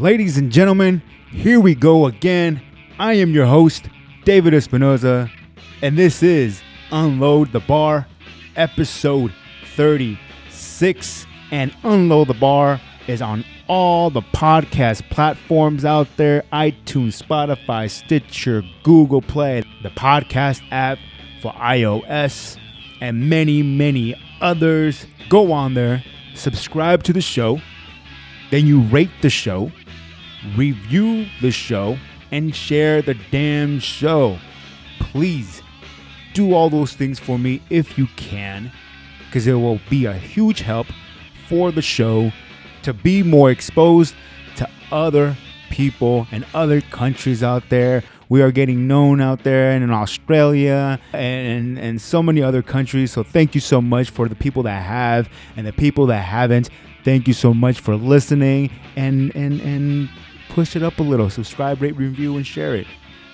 Ladies and gentlemen, here we go again. I am your host, David Espinoza, and this is Unload the Bar, episode 36. And Unload the Bar is on all the podcast platforms out there iTunes, Spotify, Stitcher, Google Play, the podcast app for iOS, and many, many others. Go on there, subscribe to the show, then you rate the show, review the show, and share the damn show. Please do all those things for me if you can, because it will be a huge help for the show to be more exposed to other people and other countries out there. We are getting known out there and in Australia and, and so many other countries. So thank you so much for the people that have and the people that haven't. Thank you so much for listening and and and push it up a little. Subscribe, rate, review, and share it.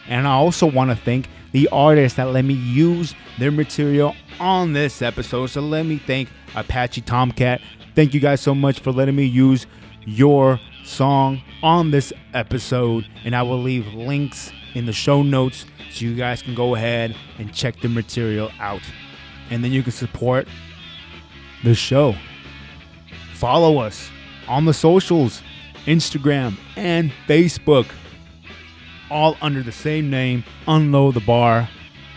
And I also want to thank the artists that let me use their material on this episode. So let me thank Apache Tomcat. Thank you guys so much for letting me use your song on this episode. And I will leave links in the show notes so you guys can go ahead and check the material out. And then you can support the show. Follow us on the socials Instagram and Facebook, all under the same name, Unload the Bar.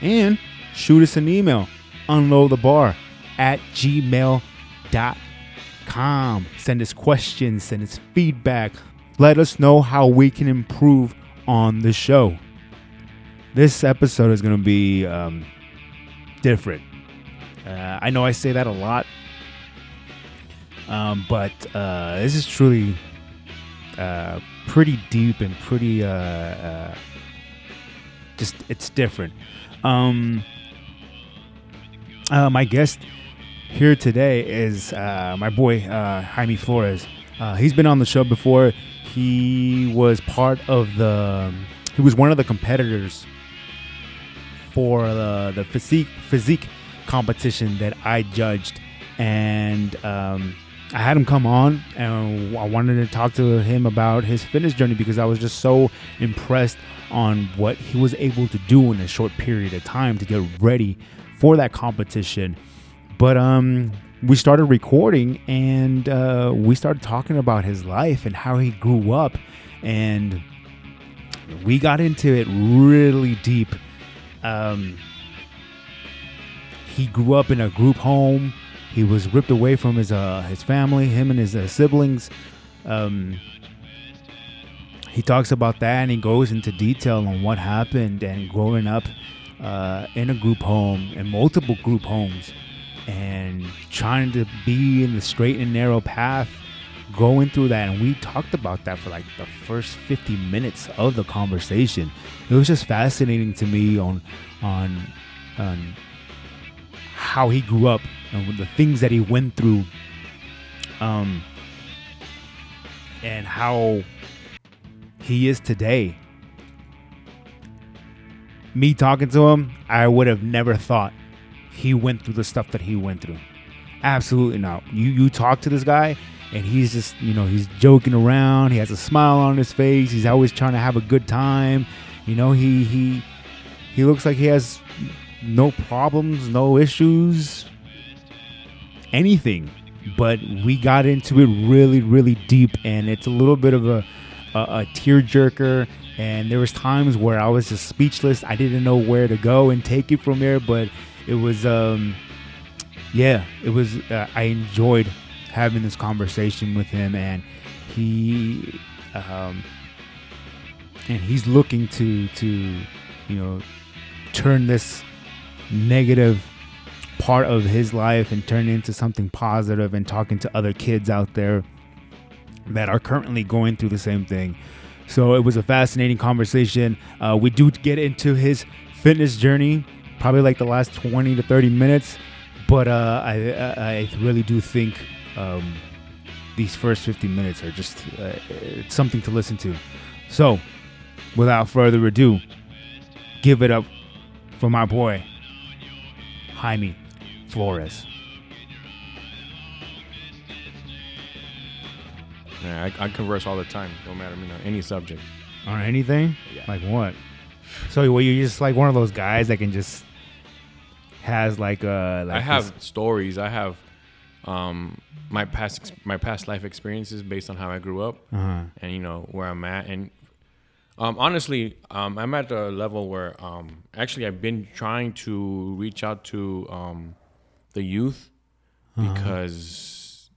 And shoot us an email, unloadthebar at gmail.com. Send us questions, send us feedback. Let us know how we can improve on the show. This episode is going to be um, different. Uh, I know I say that a lot, um, but uh, this is truly uh, pretty deep and pretty uh, uh, just it's different. Um, uh, my guest here today is uh, my boy Jaime Flores. He's been on the show before. He was part of the. He was one of the competitors for the the physique physique competition that I judged, and um, I had him come on, and I wanted to talk to him about his fitness journey because I was just so impressed on what he was able to do in a short period of time to get ready for that competition. But um, we started recording, and uh, we started talking about his life and how he grew up, and we got into it really deep. Um, he grew up in a group home. He was ripped away from his uh, his family, him and his uh, siblings. Um, he talks about that and he goes into detail on what happened and growing up uh, in a group home and multiple group homes and trying to be in the straight and narrow path going through that and we talked about that for like the first 50 minutes of the conversation it was just fascinating to me on on on how he grew up and the things that he went through um and how he is today. Me talking to him i would have never thought he went through the stuff that he went through. Absolutely not. You you talk to this guy and he's just you know he's joking around he has a smile on his face he's always trying to have a good time. You know he he he looks like he has no problems no issues anything but we got into it really really deep and it's a little bit of a a, a tearjerker and there was times where i was just speechless. I didn't know where to go and take it from there but it was um yeah it was uh, i enjoyed having this conversation with him and he um and he's looking to to you know turn this negative part of his life and turn it into something positive and talking to other kids out there that are currently going through the same thing. So it was a fascinating conversation. Uh, we do get into his fitness journey probably like the last 20 to 30 minutes but uh, I, I really do think um, these first 50 minutes are just uh, something to listen to. So without further ado give it up for my boy Jaime Flores Yeah, I, I converse all the time, no matter you know, any subject. On anything? Yeah. Like what? So were you just like one of those guys that can just has like uh like I this- have stories. I have um, my past ex- my past life experiences based on how I grew up uh-huh. and you know where I'm at. And um, honestly, um, I'm at a level where um, actually I've been trying to reach out to um, the youth Uh-huh. because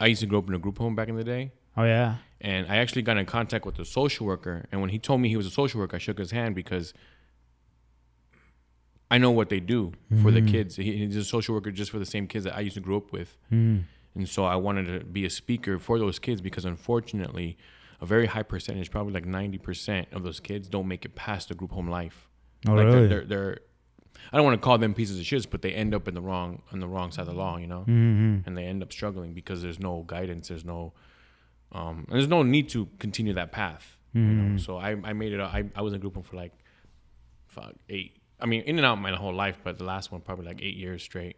I used to grow up in a group home back in the day. Oh yeah. And I actually got in contact with the social worker. And when he told me he was a social worker, I shook his hand because I know what they do for the kids. He, he's a social worker just for the same kids that I used to grow up with. Mm. And so I wanted to be a speaker for those kids because unfortunately, a very high percentage, probably like 90% of those kids don't make it past the group home life. Oh like really? they're, they're, they're, I don't want to call them pieces of shit, but they end up in the wrong, on the wrong side of the law, you know? mm-hmm. and they end up struggling because there's no guidance there's no um and there's no need to continue that path you know so i i made it I, I was in group home for like fuck eight i mean in and out my whole life but the last one probably like eight years straight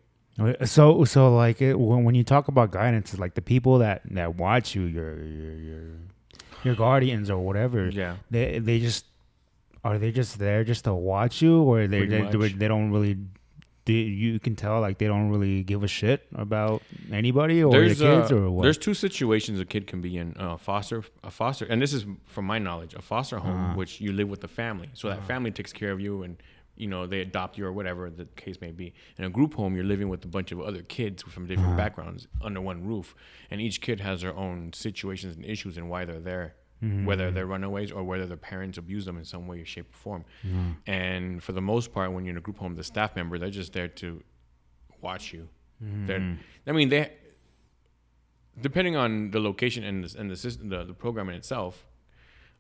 So so like it, when when you talk about guidance, it's like the people that that watch you, your your your your guardians or whatever. yeah They they just are they just there just to watch you, or they they, they don't really. Do you can tell like they don't really give a shit about anybody or there's the kids uh, or what? there's two situations a kid can be in uh, foster a foster and this is from my knowledge a foster home Uh-huh. which you live with the family so that family takes care of you and you know they adopt you or whatever the case may be in a group home you're living with a bunch of other kids from different Uh-huh. backgrounds under one roof and each kid has their own situations and issues and why they're there Mm-hmm. whether they're runaways or whether their parents abuse them in some way shape or form Mm-hmm. and for the most part when you're in a group home the staff member they're just there to watch you Mm-hmm. they're i mean they depending on the location and the, and the system, the, the program in itself,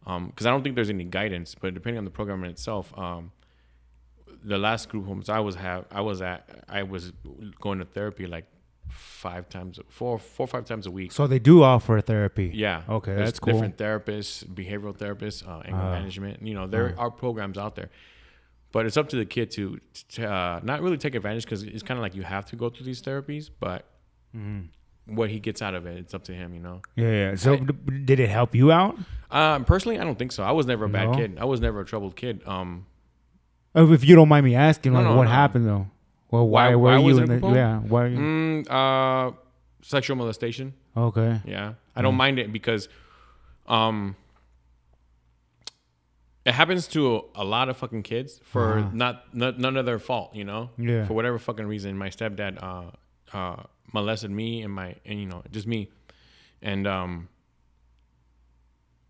because I don't think there's any guidance, but depending on the program in itself, um, the last group homes I was have I was at, I was going to therapy like five times, four, four or five times a week. so they do offer a therapy. Yeah. Okay, There's that's cool. Different therapists, behavioral therapists, uh, anger Uh, management. You know, there are programs out there, but it's up to the kid to, to uh, not really take advantage because it's kind of like you have to go through these therapies, but what he gets out of it, it's up to him. You know. Yeah, yeah. So I- did it help you out? Um, personally, I don't think so. I was never a bad No? kid. I was never a troubled kid. Um, Oh, If you don't mind me asking, No, like no, what happened though? Well, Why- why, were why you in the, yeah? Why? mm, uh, sexual molestation. Okay. Yeah, I don't mind it because, um, it happens to a, a lot of fucking kids for Uh-huh. not, not none of their fault. You know. Yeah. For whatever fucking reason, my stepdad uh uh molested me and my and you know just me, and um.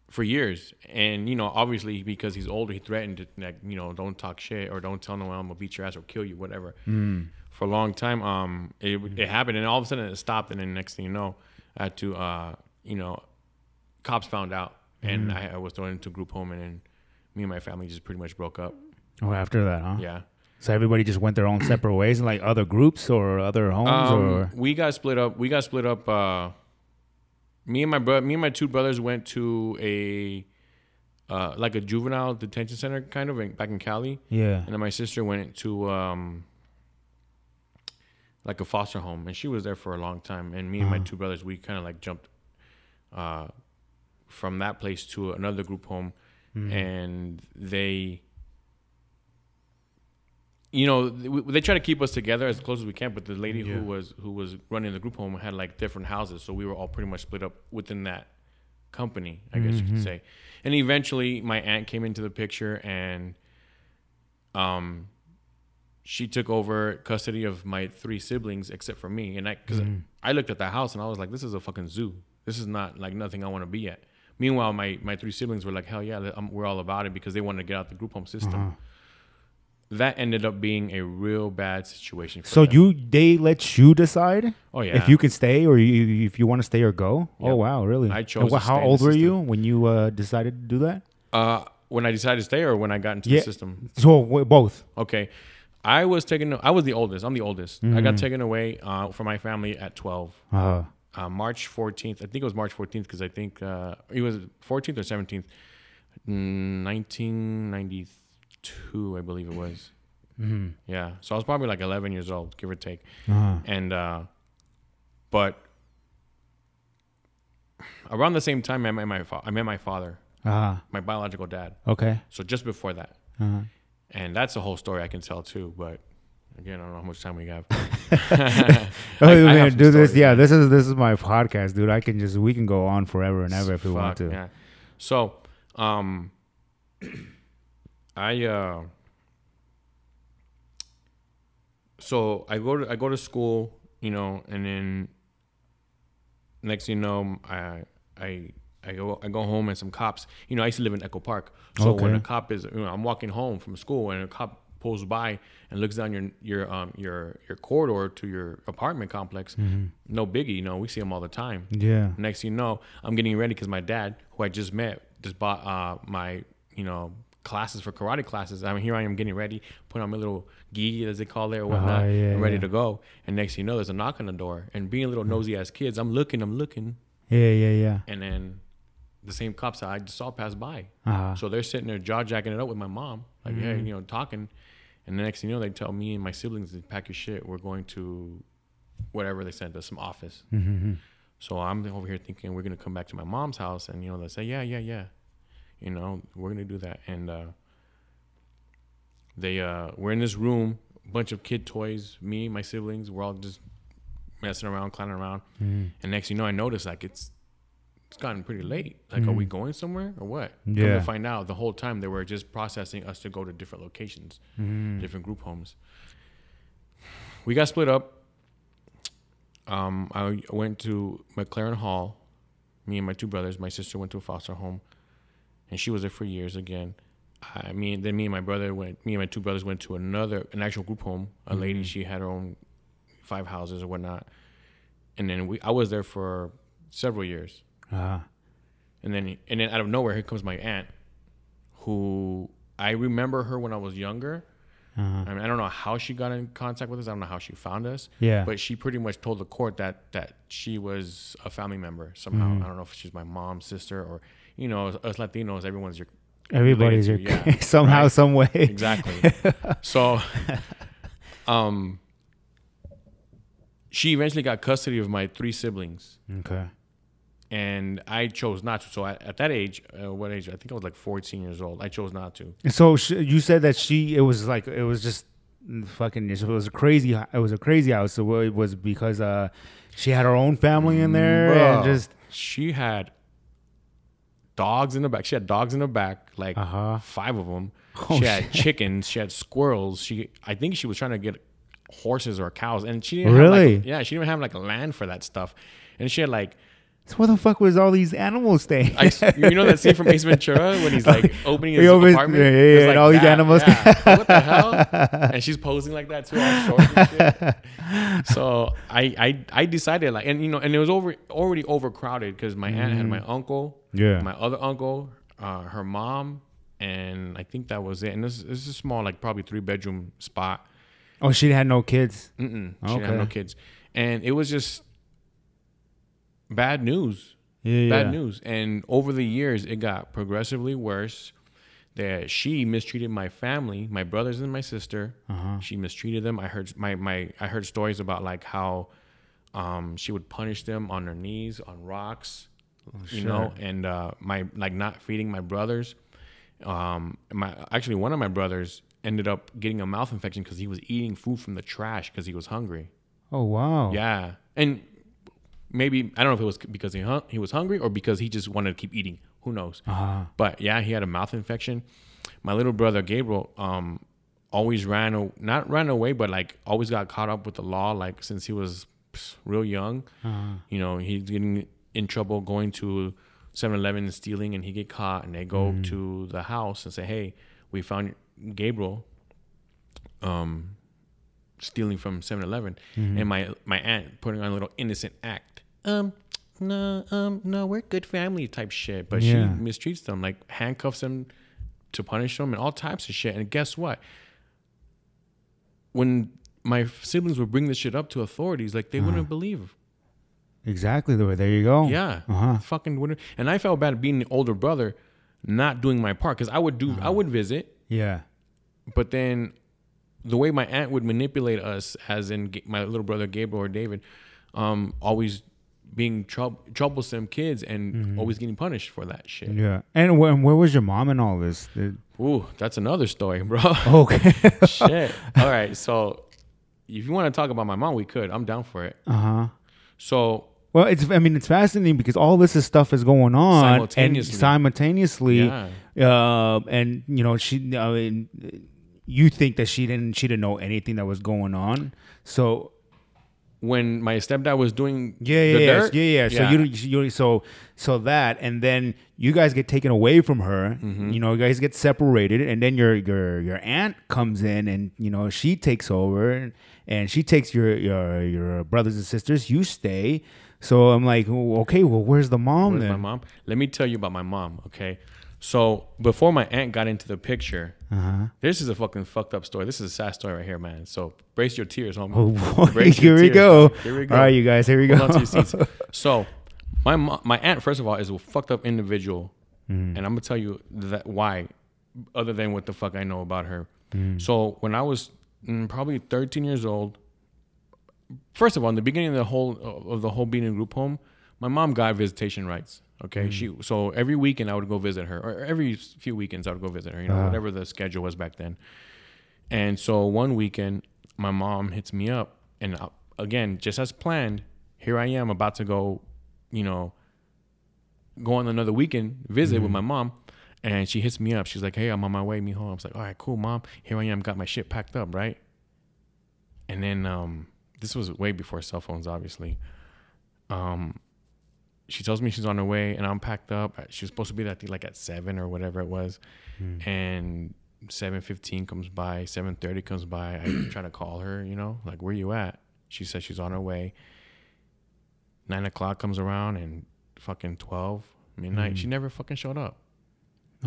For years, and you know, obviously because he's older, he threatened to like, you know, don't talk shit or don't tell no one I'm gonna beat your ass or kill you, whatever. Mm. For a long time, um, it it happened, and all of a sudden it stopped, and then next thing you know, I had to, uh, you know, cops found out, and I, I was thrown into group home, and then me and my family just pretty much broke up. Oh, after that, huh? Yeah. So everybody just went their own separate ways, like other groups or other homes, Um, or we got split up. We got split up. Uh, me and my brother, me and my two brothers went to a uh, like a juvenile detention center, kind of in, back in Cali, yeah. and then my sister went to um, like a foster home, and she was there for a long time. And me and my Uh-huh. two brothers, we kind of like jumped uh, from that place to another group home, Mm. and they you know they, they try to keep us together as close as we can but the lady Yeah. who was who was running the group home had like different houses so we were all pretty much split up within that company i guess you Mhm. could say and eventually my aunt came into the picture and um she took over custody of my three siblings except for me and i because Mhm. i looked at the house and i was like this is a fucking zoo this is not like nothing i want to be at meanwhile my my three siblings were like hell yeah I'm, we're all about it because they wanted to get out the group home system Uh-huh that ended up being a real bad situation. so them. you they let you decide. Oh yeah, if you could stay or you, if you want to stay or go. Oh, yep. Oh wow, really? I chose. What, how old were system. you when you uh, decided to do that? Uh, when I decided to stay or when I got into yeah. the system. So both. Okay, I was taken. I was the oldest. I'm the oldest. Mm. I got mm-hmm. taken away uh, from my family at 12. Uh-huh. Uh, March 14th. I think it was March 14th because I think uh, it was 14th or 17th, 1993 two, I believe it was. Mm-hmm. Yeah, so I was probably like 11 years old, give or take. Uh-huh. And uh, but around the same time, I met my fa- I met my father, uh-huh. my biological dad. Okay. So just before that, uh-huh. and that's a whole story I can tell too. But again, I don't know how much time we have. I, oh, I have do this. Yeah, this is this is my podcast, dude. I can just we can go on forever and ever if we Fuck, want to. Yeah. So, um. I uh, so I go to I go to school, you know, and then next thing you know, I I I go I go home and some cops. You know, I used to live in Echo Park, so when a cop is, you know, I'm walking home from school and a cop pulls by and looks down your your um your your corridor to your apartment complex. No biggie, you know, we see them all the time. Yeah. Next thing you know, I'm getting ready because my dad, who I just met, just bought uh, my, you know, classes for karate classes. I mean, here I am getting ready, putting on my little gi, as they call it, or whatnot, Uh-huh, yeah, and ready yeah. to go. And next thing you know, there's a knock on the door. And being little nosy ass kids, I'm looking, I'm looking, Yeah. Yeah. Yeah. and then the same cops that I just saw pass by. Uh-huh. So they're sitting there jaw jacking it up with my mom, like, Mm-hmm. hey, you know, talking. And the next thing you know, they tell me and my siblings to pack your shit. We're going to whatever they sent us, some office. Mm-hmm. So I'm over here thinking we're gonna come back to my mom's house, and you know they say, yeah, yeah, yeah, you know we're gonna do that, and uh, they uh, we're in this room, bunch of kid toys, me, my siblings, we're all just messing around, clowning around, Mm-hmm. and next thing you know, I notice like it's it's gotten pretty late. Like, are we going somewhere or what? Come Mm. Yeah. to find out, the whole time they were just processing us to go to different locations, Mm-hmm. different group homes. We got split up. Um, I went to MacLaren Hall. Me and my two brothers. My sister went to a foster home, and she was there for years again. I mean, then me and my brother went. Me and my two brothers went to another, an actual group home. A lady, she had her own five houses or whatnot, and then we. I was there for several years, Uh-huh. and then and then out of nowhere, here comes my aunt, who I remember her when I was younger. Uh-huh. I mean, I don't know how she got in contact with us. I don't know how she found us. Yeah. But she pretty much told the court that that she was a family member somehow. Mm-hmm. I don't know if she's my mom's sister or you know, us Latinos, everyone's your Everybody's your yeah, somehow, right? some way. exactly. so, um, she eventually got custody of my three siblings, Okay. and I chose not to. So at, at that age, uh, what age? I think I was like 14 years old. I chose not to. So sh- you said that she it was like it was just fucking it was a crazy it was a crazy house. So it was because uh she had her own family in there and just she had dogs in the back. She had dogs in the back, like Uh-huh. five of them. Oh, she had chickens. She had squirrels. She, I think she was trying to get horses or cows, and she didn't Have Really? like, yeah, she didn't have like land for that stuff, and she had like. so where the fuck was all these animals staying? I, you know that scene from Ace Ventura when he's like opening his He opens- apartment, yeah, yeah, yeah, like and all these animals- yeah. what the hell? And she's posing like that too, all short and shit. So I, I, I decided like, and you know, and it was over already overcrowded because my aunt had my uncle, Yeah. my other uncle, uh, her mom, and I think that was it. And this, this is a small, like probably three bedroom spot. oh, she had no kids. Mm-mm, she didn't have no kids, and it was just bad news Yeah, bad yeah. news. And over the years, it got progressively worse. That she mistreated my family, my brothers and my sister. Uh-huh. She mistreated them. I heard my my I heard stories about like how um, she would punish them on their knees on rocks, you know, and uh, my like not feeding my brothers. Um, my actually one of my brothers ended up getting a mouth infection because he was eating food from the trash because he was hungry. Oh wow. Yeah, and maybe I don't know if it was because he hung, he was hungry or because he just wanted to keep eating. Who knows? Uh-huh. But yeah, he had a mouth infection. My little brother Gabriel um always ran not ran away, but like always got caught up with the law. Like since he was real young, you know, he's getting in trouble going to 7-Eleven and stealing, and he get caught, and they go to the house and say, "Hey, we found Gabriel." Um, stealing from 7-Eleven and my my aunt putting on a little innocent act. Um no, um no, we're good family type shit, but Yeah. she mistreats them like handcuffs them to punish them and all types of shit. And guess what? When my siblings would bring this shit up to authorities, like they wouldn't believe. Exactly the way. There you go. Yeah, Uh-huh. fucking wouldn't. And I felt bad being the older brother, not doing my part because I would do, I would visit, Yeah. but then the way my aunt would manipulate us, as in my little brother Gabriel or David, um, always being trou- troublesome kids and always getting punished for that shit. Yeah. And where, where was your mom in all this? Did- Ooh, that's another story, bro. Okay. shit. All right, so if you want to talk about my mom, we could. I'm down for it. uh huh. So Well, it's I mean it's fascinating because all this is stuff is going on Simultaneously. and simultaneously, Yeah. uh, and you know she, I mean, you think that she didn't she didn't know anything that was going on. So when my stepdad was doing yeah, yeah, yeah, dirt, yeah, yeah. So you, you so so that and then you guys get taken away from her. Mm-hmm. You know, you guys get separated, and then your your your aunt comes in, and you know she takes over, and, and she takes your your your brothers and sisters. You stay. So I'm like, oh, okay, well, where's the mom Where's then? my mom? Let me tell you about my mom, okay? So before my aunt got into the picture, Uh-huh. this is a fucking fucked up story. This is a sad story right here, man. So brace your tears, homie. Oh boy, Brace here we tears, go. dog. Here we go. All right, you guys, here we go. Hold on to your seats. So, my my aunt, first of all, is a fucked up individual, Mm-hmm. and I'm gonna tell you that why, other than what the fuck I know about her. Mm-hmm. So when I was mm, probably 13 years old, first of all, in the beginning of the whole of the whole being in group home, my mom got visitation rights. Okay, she so every weekend I would go visit her, or every few weekends I would go visit her. You know, Uh-huh. whatever the schedule was back then. And so one weekend, my mom hits me up, and uh, again, just as planned, here I am about to go, you know, go on another weekend visit with my mom. And she hits me up. She's like, "Hey, I'm on my way, mijo." I was like, "All right, cool, mom. Here I am, got my shit packed up, right?" And then um, this was way before cell phones, obviously. Um, she tells me she's on her way, and I'm packed up. Uh, she was supposed to be there, I think, like at seven or whatever it was, hmm. and seven fifteen comes by, seven thirty comes by. I try to call her, you know, like where you at? She says she's on her way. Nine o'clock comes around, and fucking twelve midnight, she hmm. never fucking showed up.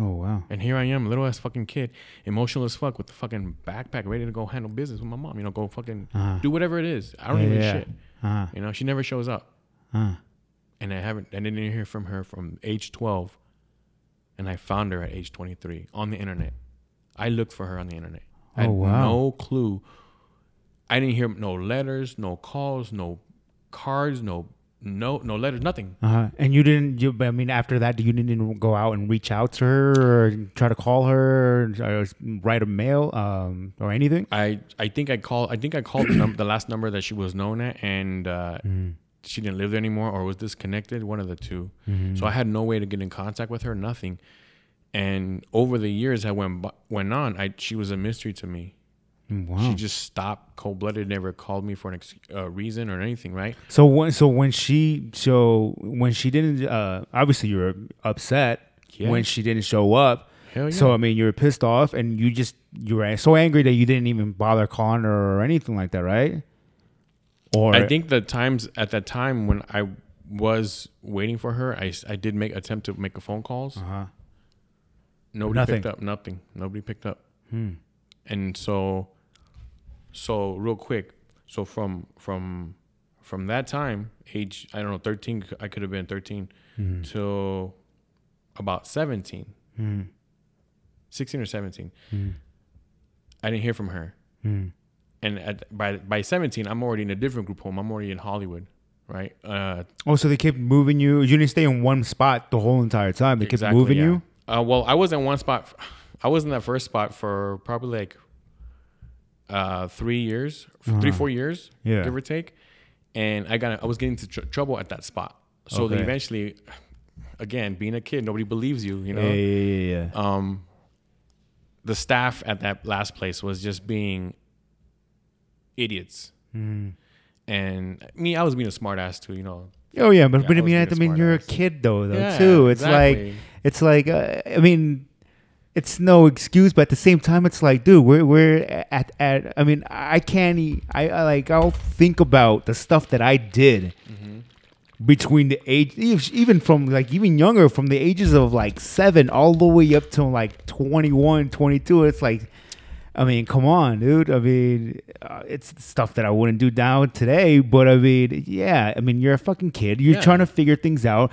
Oh wow. And here I am, little ass fucking kid, emotional as fuck with the fucking backpack, ready to go handle business with my mom. You know, go fucking Uh-huh. do whatever it is. I don't Yeah, even yeah. shit. Uh, You know, she never shows up, uh. and I haven't. I didn't hear from her from age twelve, and I found her at age twenty three on the internet. I looked for her on the internet. I had Oh, wow. no clue. I didn't hear no letters, no calls, no cards, no no no letters, nothing. Uh-huh. And you didn't. You, I mean, after that, you didn't go out and reach out to her or try to call her or, write a mail um, or anything. I I think I called I think I called the, num- the last number that she was known at and uh, she didn't live there anymore or was disconnected one of the 2 so I had no way to get in contact with her nothing and over the years that went went on I she was a mystery to me Wow. she just stopped cold blooded never called me for an ex- uh, reason or anything right So when so when she so when she didn't uh obviously you were upset Yeah. when she didn't show up. Hell yeah. So I mean you were pissed off and you just you were so angry that you didn't even bother calling her or anything like that, right? Or I think the times at that time when I was waiting for her I, I did make attempt to make a phone calls uh-huh. Nobody Nothing. picked up. Nothing. Nobody picked up. Hmm. And so, so real quick. So from from from that time, age I don't know, thirteen. I could have been 13 Mm-hmm. till about 17, Hmm. 16 or seventeen. Hmm. I didn't hear from her. Hmm. And at, by by seventeen, I'm already in a different group home. I'm already in Hollywood, right? Uh, Oh, so they kept moving you. You didn't stay in one spot the whole entire time. They kept Exactly, moving yeah. you. Uh, well, I was in one spot. I was in that first spot for probably like uh, three years, three four years, Uh-huh. Yeah. give or take. And I got I was getting into tr- trouble at that spot. So Okay. eventually, again, being a kid, nobody believes you. You know, Yeah, yeah, yeah, yeah. um, the staff at that last place was just being idiots. Hmm. And me, I was being a smart ass too. You know, Oh yeah, but, Yeah, but I mean, I mean, you're a kid though, though Yeah, too. It's exactly. like, it's like, uh, I mean, it's no excuse, but at the same time, it's like, dude, we're we're at at. I mean, I can't. I like. I'll think about the stuff that I did Mm-hmm. between the age, even from like even younger, from the ages of like seven all the way up to like 21, 22. It's like. I mean, come on, dude. I mean, uh, it's stuff that I wouldn't do now today, but I mean, yeah. I mean, you're a fucking kid. You're Yeah. trying to figure things out.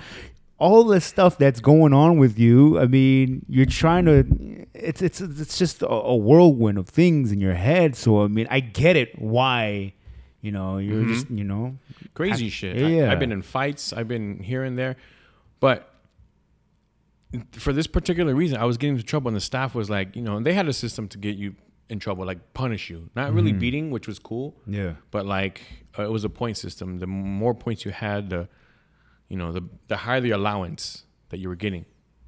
All the stuff that's going on with you. I mean, you're trying to. It's it's it's just a, a whirlwind of things in your head. So I mean, I get it why You know, you're Mhm. just you know. crazy I- shit. yeah. I, have been in fights. I've been here and there, but for this particular reason, I was getting into trouble, and the staff was like, you know, and they had a system to get you in trouble, like punish you, not really Mhm. beating, which was cool, Yeah. but like uh, it was a point system. The more points you had, the you know, the the higher the allowance that you were getting.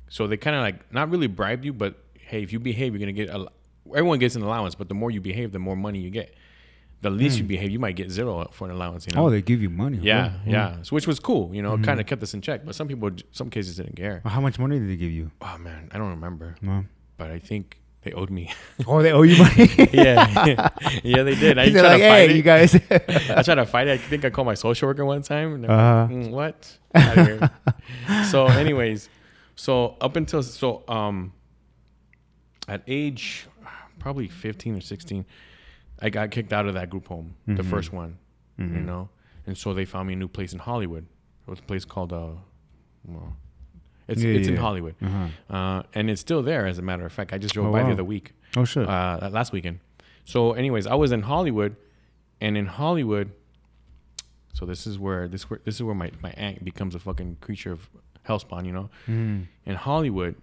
So they kind of like not really bribed you, but hey, if you behave, you're gonna get. A, everyone gets an allowance, but the more you behave, the more money you get. The least you hmm. behave, you might get zero for an allowance. You know? Oh, they give you money. Yeah, Oh, yeah. Hmm. So which was cool, you know, kind of hmm. kept us in check. But some people, some cases didn't care. How much money did they give you? Oh man, I don't remember, No. but I think they owed me. Oh, they owe you money. yeah, yeah, they did. I They're tried like, to fight hey, it. you guys. I tried to fight it. I think I called my social worker one time. Uh-huh. like, "Mm, what? So, anyways, so up until so um, at age probably fifteen or sixteen, I got kicked out of that group home, the Mhm. first one. you Mhm. know. And so they found me a new place in Hollywood. It was a place called uh, well, it's Yeah, it's in. Hollywood, Uh-huh. uh, and it's still there. As a matter of fact, I just drove Oh, by wow. the other week, Oh shit. uh, last weekend. So, anyways, I was in Hollywood, and in Hollywood, so this is where this where this is where my my aunt becomes a fucking creature of hellspawn. You know, Mhm. in Hollywood,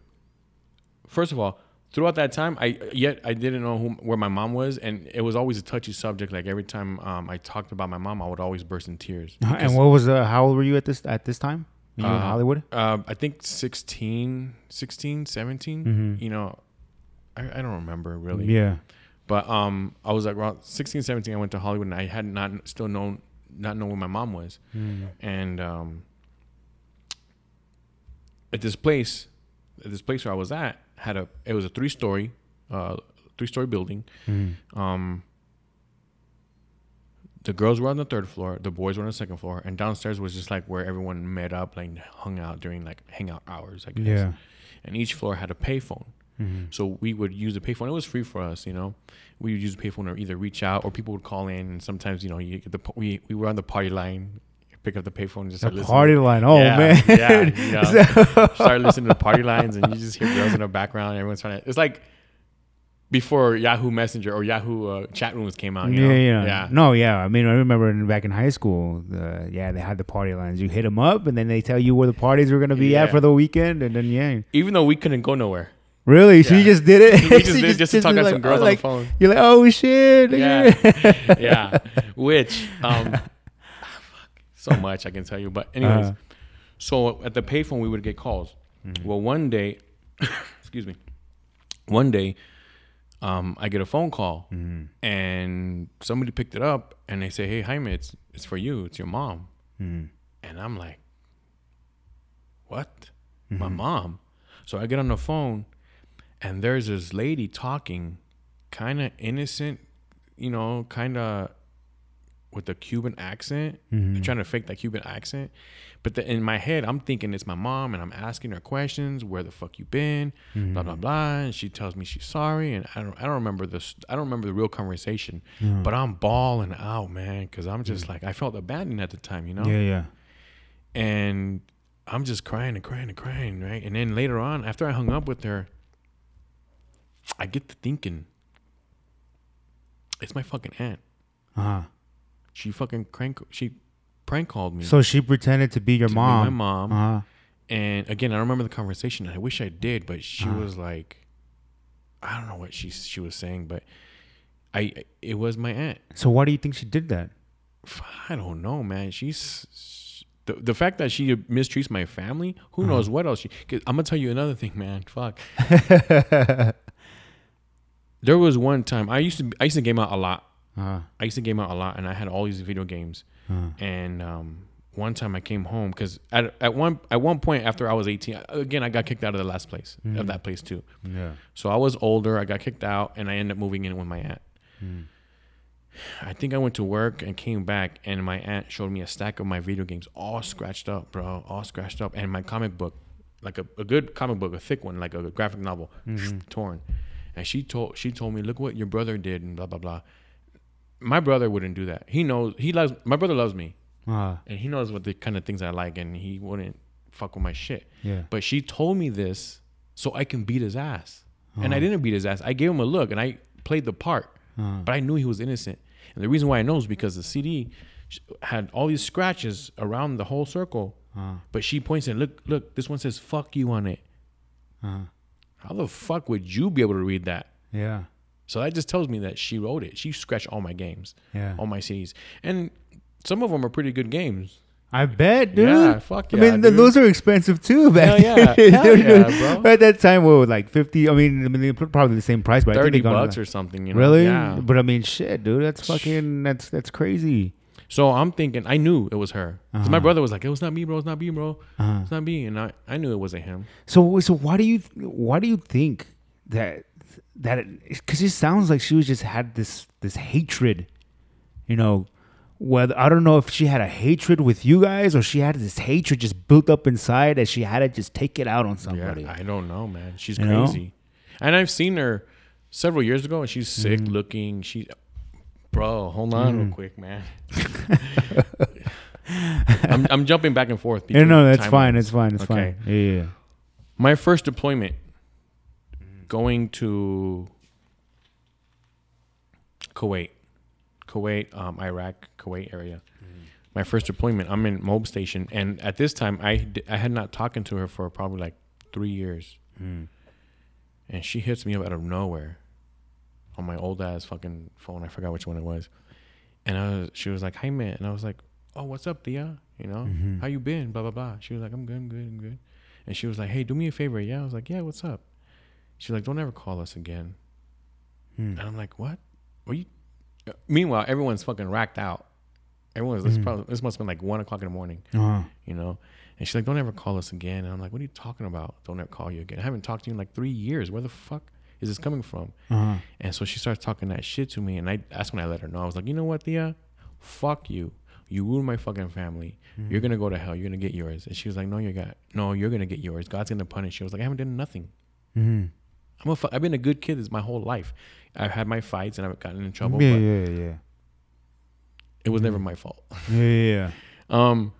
first of all, throughout that time, I yet I didn't know who, where my mom was, and it was always a touchy subject. Like every time um, I talked about my mom, I would always burst in tears. And what was uh, how old were you at this at this time? You were in Uh, Hollywood? uh, I think 16, 16, 17. Mhm. You know, I, I don't remember really. Yeah. But um, I was like around 16, 17. I went to Hollywood, and I had not still known not know where my mom was, Mm. and um, at this place, at this place where I was at, had a it was a three story, uh, three story building. Mm. Um, the girls were on the third floor, the boys were on the second floor, and downstairs was just like where everyone met up, like hung out during like hangout hours, I guess. Yeah. And each floor had a payphone. Mhm. So we would use the payphone. It was free for us, you know. We would use the payphone or either reach out or people would call in. And sometimes, you know, you get the we we were on the party line, pick up the payphone, and just The start listening. party line. Oh Yeah, man. yeah, you know. So- Start listening to the party lines, and you just hear girls in the background. Everyone's trying to. It's like before Yahoo Messenger or Yahoo uh, chat rooms came out. You yeah, know? yeah, yeah. No, yeah. I mean, I remember in, back in high school. Uh, yeah, they had the party lines. You hit them up, and then they tell you where the parties were gonna be Yeah. at for the weekend, and then yeah. Even though we couldn't go nowhere, Really? So you just did it? we just did just to talk to like, some girls oh, on the phone. You're like, oh shit. Yeah. yeah. Which um, ah, fuck, so much I can tell you. But anyways, Uh-huh. so at the payphone we would get calls. Mm-hmm. Well, one day, excuse me, one day, um, I get a phone call Mhm. and somebody picked it up and they say, "Hey, Jaime, it's it's for you. It's your mom." Mhm. And I'm like, "What? Mm-hmm. My mom?" So I get on the phone, and there's this lady talking, kind of innocent, you know, kind of with a Cuban accent, Mhm. trying to fake that Cuban accent. But the, in my head, I'm thinking it's my mom, and I'm asking her questions. Where the fuck you been? Blah blah blah. And she tells me she's sorry, and I don't I don't remember this. I don't remember the real conversation. But I'm bawling out, man, because I'm just like I felt abandoned at the time, you know Yeah, yeah. and I'm just crying and crying and crying, right? And then later on, after I hung up with her, I get to thinking, it's my fucking aunt. Uh huh. She fucking crank, she prank called me. So she pretended to be your to be mom. my mom. Uh huh. And again, I don't remember the conversation. I wish I did, but she Uh-huh. was like, I don't know what she she was saying, but I it was my aunt. So why do you think she did that? I don't know, man. She's the, the fact that she mistreats my family. Who Uh-huh. knows what else? She, cause I'm gonna tell you another thing, man. Fuck. There was one time I used to I used to game out a lot. Uh, I used to game out a lot, and I had all these video games. uh, And um, one time I came home because at at one at one point after I was 18, again I got kicked out of the last place Mm. of that place too. yeah. So I was older. I got kicked out, and I ended up moving in with my aunt. Mm. I think I went to work and came back, and my aunt showed me a stack of my video games, all scratched up, bro, all scratched up, and my comic book, like a, a good comic book, a thick one, like a graphic novel, torn. And she told she told me, look what your brother did, and blah blah blah. My brother wouldn't do that. He knows he loves my brother loves me, Uh, and he knows what the kind of things I like, and he wouldn't fuck with my shit. yeah. But she told me this so I can beat his ass. And I Uh-huh. didn't beat his ass. I gave him a look and I played the part. Uh, But I knew he was innocent. And the reason why I know is because the CD had all these scratches around the whole circle. Uh, But she points and look, look, this one says "fuck you" on it. uh, How the fuck would you be able to read that? yeah. So that just tells me that she wrote it. She scratched all my games, Yeah. all my CDs, and some of them are pretty good games. I bet, dude. Yeah, fuck yeah. I mean, dude. those are expensive too. Back Hell yeah. then. Hell yeah, bro. At that time, what was like fifty? I mean, I mean, probably the same price, but I think Thirty bucks to- or something. You know? really. Yeah. But I mean, shit, dude. That's fucking. That's that's crazy. So I'm thinking, I knew it was her. 'Cause my Uh-huh. brother was like, "It was not me, bro. It's not me, bro. Uh-huh. It's not me." And I, I knew it wasn't him. So so why do you why do you think that that because it sounds like she was just had this this hatred, you know. Whether I don't know if she had a hatred with you guys or she had this hatred just built up inside that she had to just take it out on somebody. Yeah, I don't know, man. She's You know? crazy. And I've seen her several years ago, and she's sick Mm-hmm. looking. She, bro, hold on real quick, man. I'm, I'm jumping back and forth. Yeah, no, that's fine. It's fine. It's Okay. fine. Yeah, yeah. My first deployment, going to Kuwait, Kuwait, um, Iraq, Kuwait area. My first deployment, I'm in Mob Station, and at this time, I I had not talking to her for probably like three years, Mm. and she hits me up out of nowhere on my old ass fucking phone. I forgot which one it was, and I was, she was like, "Hi man," and I was like, "Oh, what's up, Tía? You know, Mhm. how you been? Blah blah blah." She was like, "I'm good, I'm good, I'm good," and she was like, "Hey, do me a favor." Yeah, I was like, "Yeah, what's up?" She's like, "Don't ever call us again." Mm. And I'm like, "What? What you?" Uh, Meanwhile, everyone's fucking racked out. Everyone's this Mhm. probably this must have been like one o'clock in the morning, Uh-huh. you know. And she's like, "Don't ever call us again." And I'm like, "What are you talking about? Don't ever call you again. I haven't talked to you in like three years. Where the fuck is this coming from?" Uh-huh. And so she starts talking that shit to me, and I that's when I let her know. I was like, you know what, Tía, fuck you. You ruined my fucking family. You're gonna go to hell. You're gonna get yours. And she was like, no, you got no. You're gonna get yours. God's gonna punish you. I was like, I haven't done nothing. Mhm. I'm a. Fu- I've been a good kid this my whole life. I've had my fights and I've gotten in trouble, Yeah, but yeah, yeah. it was never my fault. Yeah, yeah, yeah. Um,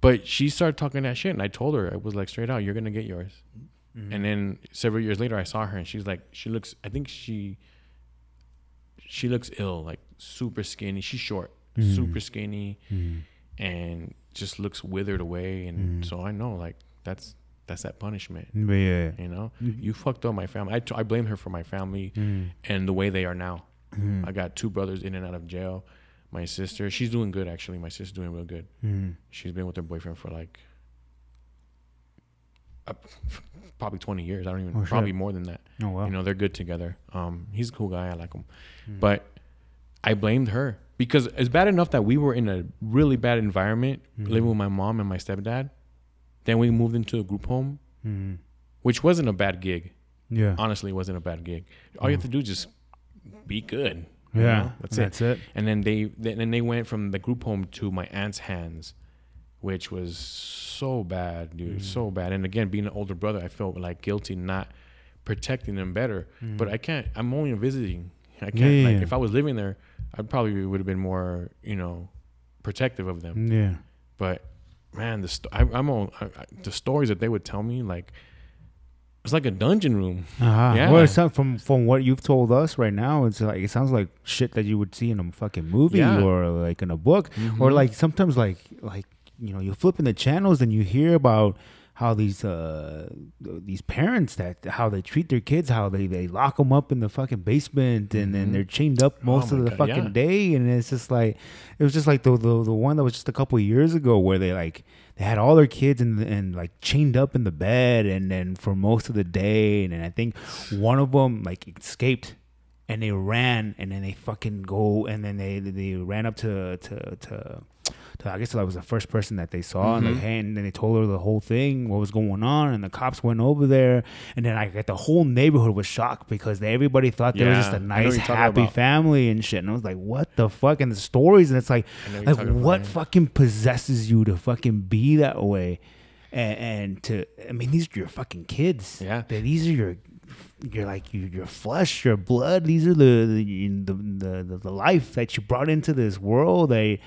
but she started talking that shit, and I told her I was like straight out, you're gonna get yours. Mm-hmm. And then several years later, I saw her, and she's like, she looks. I think she. She looks ill, like super skinny. She's short, Mhm. super skinny, Mhm. and just looks withered away. And Mhm. so I know, like that's that's that punishment. But yeah. You know, Mhm. you fucked up my family. I, t- I blame her for my family Mhm. and the way they are now. Mhm. I got two brothers in and out of jail. My sister, she's doing good actually. My sister's doing real good. Mhm. She's been with her boyfriend for like uh, probably 20 years. I don't even Oh, shit. probably more than that. Oh wow. You know, they're good together. Um, he's a cool guy. I like him. Mm. But I blamed her because it's bad enough that we were in a really bad environment Mm. living with my mom and my stepdad. Then we moved into a group home, Mhm. which wasn't a bad gig. Yeah. Honestly, it wasn't a bad gig. All you have to do is just be good. you Mm. Yeah. know? That's it. That's it. And then they then then they went from the group home to my aunt's hands, which was so bad, dude, Mm. so bad. And again, being an older brother, I felt like guilty not protecting them better. But I can't. I'm only visiting. I can't. Mm. Yeah, like if I was living there, I probably would have been more, you know, protective of them. Yeah. But man, the sto- I, I'm on I, I, the stories that they would tell me like. It's like a dungeon room. Uh-huh. Yeah. Well, it sounds from from what you've told us right now, it's like it sounds like shit that you would see in a fucking movie Yeah. or like in a book, or Mhm. like sometimes like like you know you flip in the channels and you hear about how these uh these parents that how they treat their kids, how they they lock them up in the fucking basement and then Mhm. they're chained up most Oh of the God, fucking yeah. day, and it's just like it was just like the the the one that was just a couple of years ago where they like they had all their kids and and like chained up in the bed and then for most of the day and then I think one of them like escaped and they ran and then they fucking go and then they they ran up to to, to I guess that was the first person that they saw and like Mhm. hey and then they told her the whole thing what was going on and the cops went over there. And then I like the whole neighborhood was shocked because they, everybody thought they were just Yeah, a I nice what you're talking happy family and shit. And I was like what the fuck? And the stories and it's like I like about what fucking possesses you to fucking be that way? And, and to i mean these are your fucking kids. Yeah. These are your you're like your, your flesh your blood. These are the the, the the the life that you brought into this world. They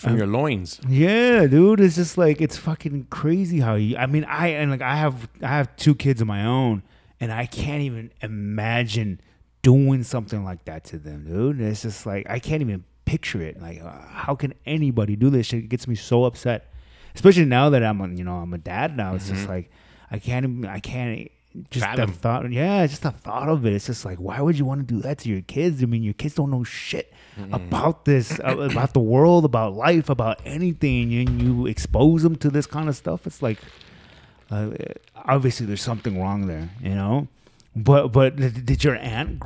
from um, your loins. yeah dude it's just like it's fucking crazy how you i mean i and like i have i have two kids of my own and i can't even imagine doing something like that to them, dude. It's just like I can't even picture it. Like, uh, how can anybody do this? Shit It gets me so upset, especially now that I'm, a, you know, I'm a dad now. It's just like I can't, even, I can't. Just Fathom. the thought, yeah, just the thought of it. It's just like, why would you want to do that to your kids? I mean, your kids don't know shit about this, uh, about the world, about life, about anything, and you expose them to this kind of stuff. It's like, uh, obviously, there's something wrong there, you know. But but did did your aunt?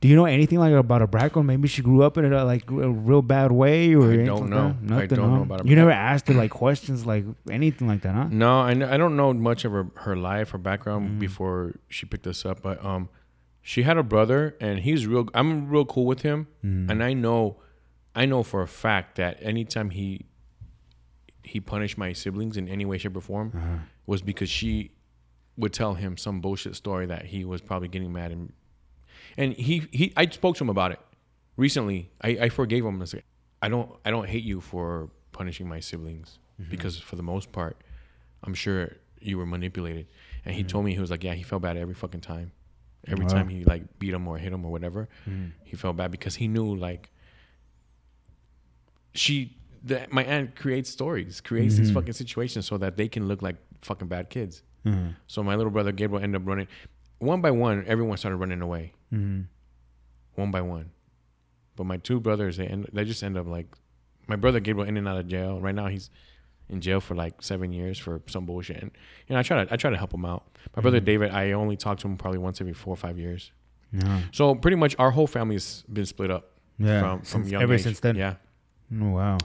Do you, know anything like about a black girl? Maybe she grew up in a like a real bad way, or I don't like know. I Nothing, don't know about a You never asked her like questions like anything like that, huh? No, I, I don't know much of her, her life, her background Mm. before she picked us up. But um, she had a brother, and he's real. I'm real cool with him, Mm. and I know, I know for a fact that anytime he he punished my siblings in any way, shape, or form, Uh-huh. was because she would tell him some bullshit story that he was probably getting mad and and he he I spoke to him about it recently. I, I forgave him. I like, I don't I don't hate you for punishing my siblings Mm-hmm. because for the most part, I'm sure you were manipulated. And he Mm-hmm. told me he was like, yeah, he felt bad every fucking time. Every Wow. time he like beat him or hit him or whatever, Mm-hmm. he felt bad because he knew like she the, my aunt creates stories, creates Mm-hmm. these fucking situations so that they can look like fucking bad kids. Mhm. So my little brother Gabriel ended up running one by one. Everyone started running away Mhm. one by one. But my two brothers, they end, they just end up like my brother Gabriel in and out of jail. Right now he's in jail for like seven years for some bullshit. And you know, I try to I try to help him out. My brother David, I only talk to him probably once every four or five years. Yeah. So pretty much our whole family's been split up. Yeah. From, from Since- young ever age. since then. Yeah. Oh, wow.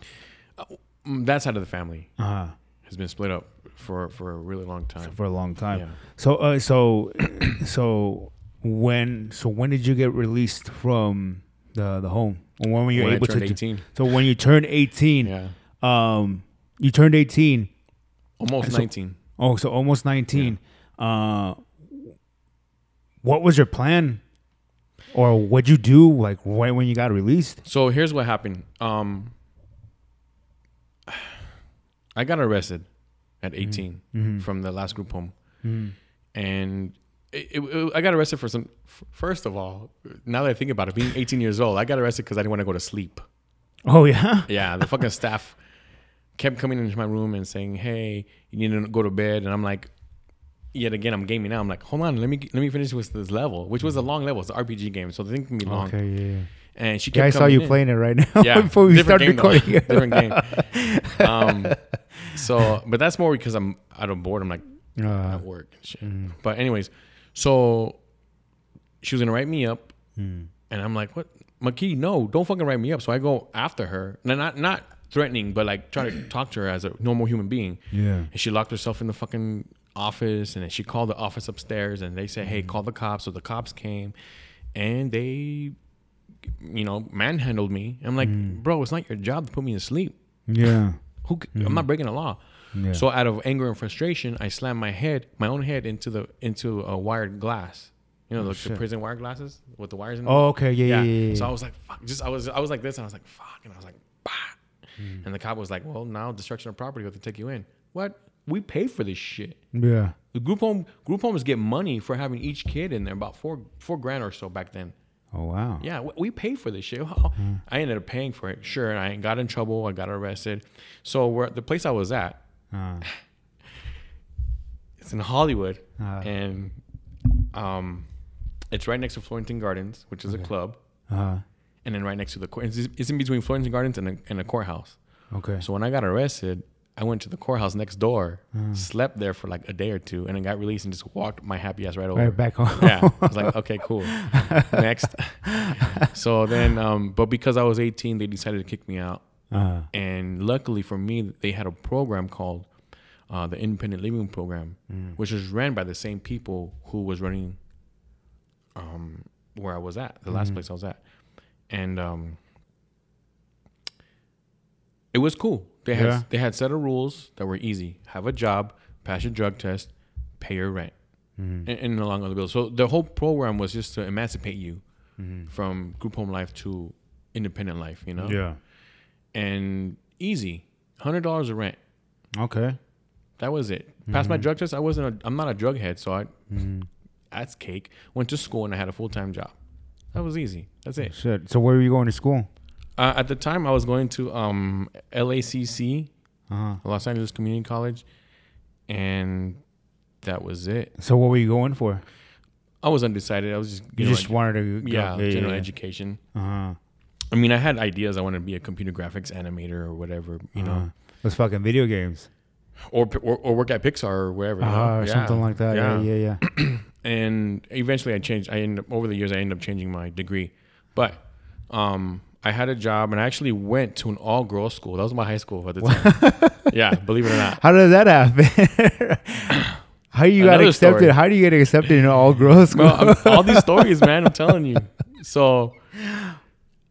Mm, That side of the family Uh-huh. has been split up for for a really long time. For a long time. Yeah. So uh, so so when so when did you get released from the the home? Or When were you When able to? 18. So when you turned eighteen, Yeah. um, you turned eighteen. Almost So- 19. Oh, so almost nineteen. Uh, what was your plan, or what'd you do like right when you got released? So here's what happened. Um, I got arrested at 18 from the last group home, and it, it, I got arrested for some. First of all, now that I think about it, being 18 years old, I got arrested because I didn't want to go to sleep. Oh yeah. Yeah, the fucking staff kept coming into my room and saying, "Hey, you need to go to bed," and I'm like. Yet again, I'm gaming now. I'm like, hold on, let me let me finish with this level, which was a long level. It's an RPG game, so the thing can be long. Okay. Yeah. yeah. And she kept Yeah, I saw you in. playing it right now Yeah, before we different started game, though. recording. different game. Um, so, but that's more because I'm out of boredom, like Uh, at work and shit. But anyways, so she was gonna write me up, hmm. and I'm like, "What, McKee? No, don't fucking write me up." So I go after her, and not not threatening, but like trying to talk to her as a normal human being. yeah. And she locked herself in the fucking office, and then she called the office upstairs, and they said, "Hey, hmm. call the cops." So the cops came, and they, you know, manhandled me. I'm like, hmm. bro, it's not your job to put me to sleep. Yeah. Who? I'm not breaking the law. Yeah. So out of anger and frustration, I slammed my head, my own head, into the into a wired glass. You know, the, the prison wire glasses with the wires in. Oh, okay. Yeah. Yeah. yeah, yeah. So I was like, fuck. Just I was I was like this, and I was like, fuck, and I was like, bah. Hmm. And the cop was like, well, now destruction of property, we have to take you in. What? We pay for this shit. yeah. The group home group homes get money for having each kid in there, about four four grand or so back then. Oh wow. Yeah, we, we pay for this shit. How- Hmm. I ended up paying for it. Sure, and I got in trouble. I got arrested. So where the place I was at, Uh, it's in Hollywood, Uh. and um, it's right next to Florentine Gardens, which is a club, uh, and then right next to the court. It's, it's in between Florentine Gardens and a, and a courthouse. okay. So when I got arrested, I went to the courthouse next door, Hmm. slept there for like a day or two, and then got released and just walked my happy ass right over. right back home. yeah, I was like, okay, cool. Next. so then, um, but because I was 18, they decided to kick me out. Uh, And luckily for me, they had a program called uh, the Independent Living Program, which was ran by the same people who was running um, where I was at, the last place I was at. And um, it was cool. They had Yeah. they had set of rules that were easy. Have a job, pass your drug test, pay your rent, and, and along other bills. So the whole program was just to emancipate you from group home life to independent life. You know yeah. And easy, hundred dollars a rent. Okay. That was it. Passed my drug test. I wasn't. A, I'm not a drug head, so I, That's cake. Went to school and I had a full time job. That was easy. That's it. Shit. So where were you going to school? Uh, at the time, I was going to um, LACC, Uh-huh. Los Angeles Community College, and that was it. So what were you going for? I was undecided. I was just You know, just wanted to go, yeah, general education. Uh-huh. I mean, I had ideas. I wanted to be a computer graphics animator or whatever, you Uh-huh. know, Those fucking video games. or, or or work at Pixar or wherever. you know? Uh, or Yeah, something like that. Yeah, yeah, yeah. and eventually I changed. I ended up over the years I ended up changing my degree, but um, I had a job and I actually went to an all girls school. That was my high school at the time. yeah, believe it or not. How did that happen? How you got Another accepted? story. How do you get accepted in an all girls school? I'm- all these stories, man. I'm telling you. So,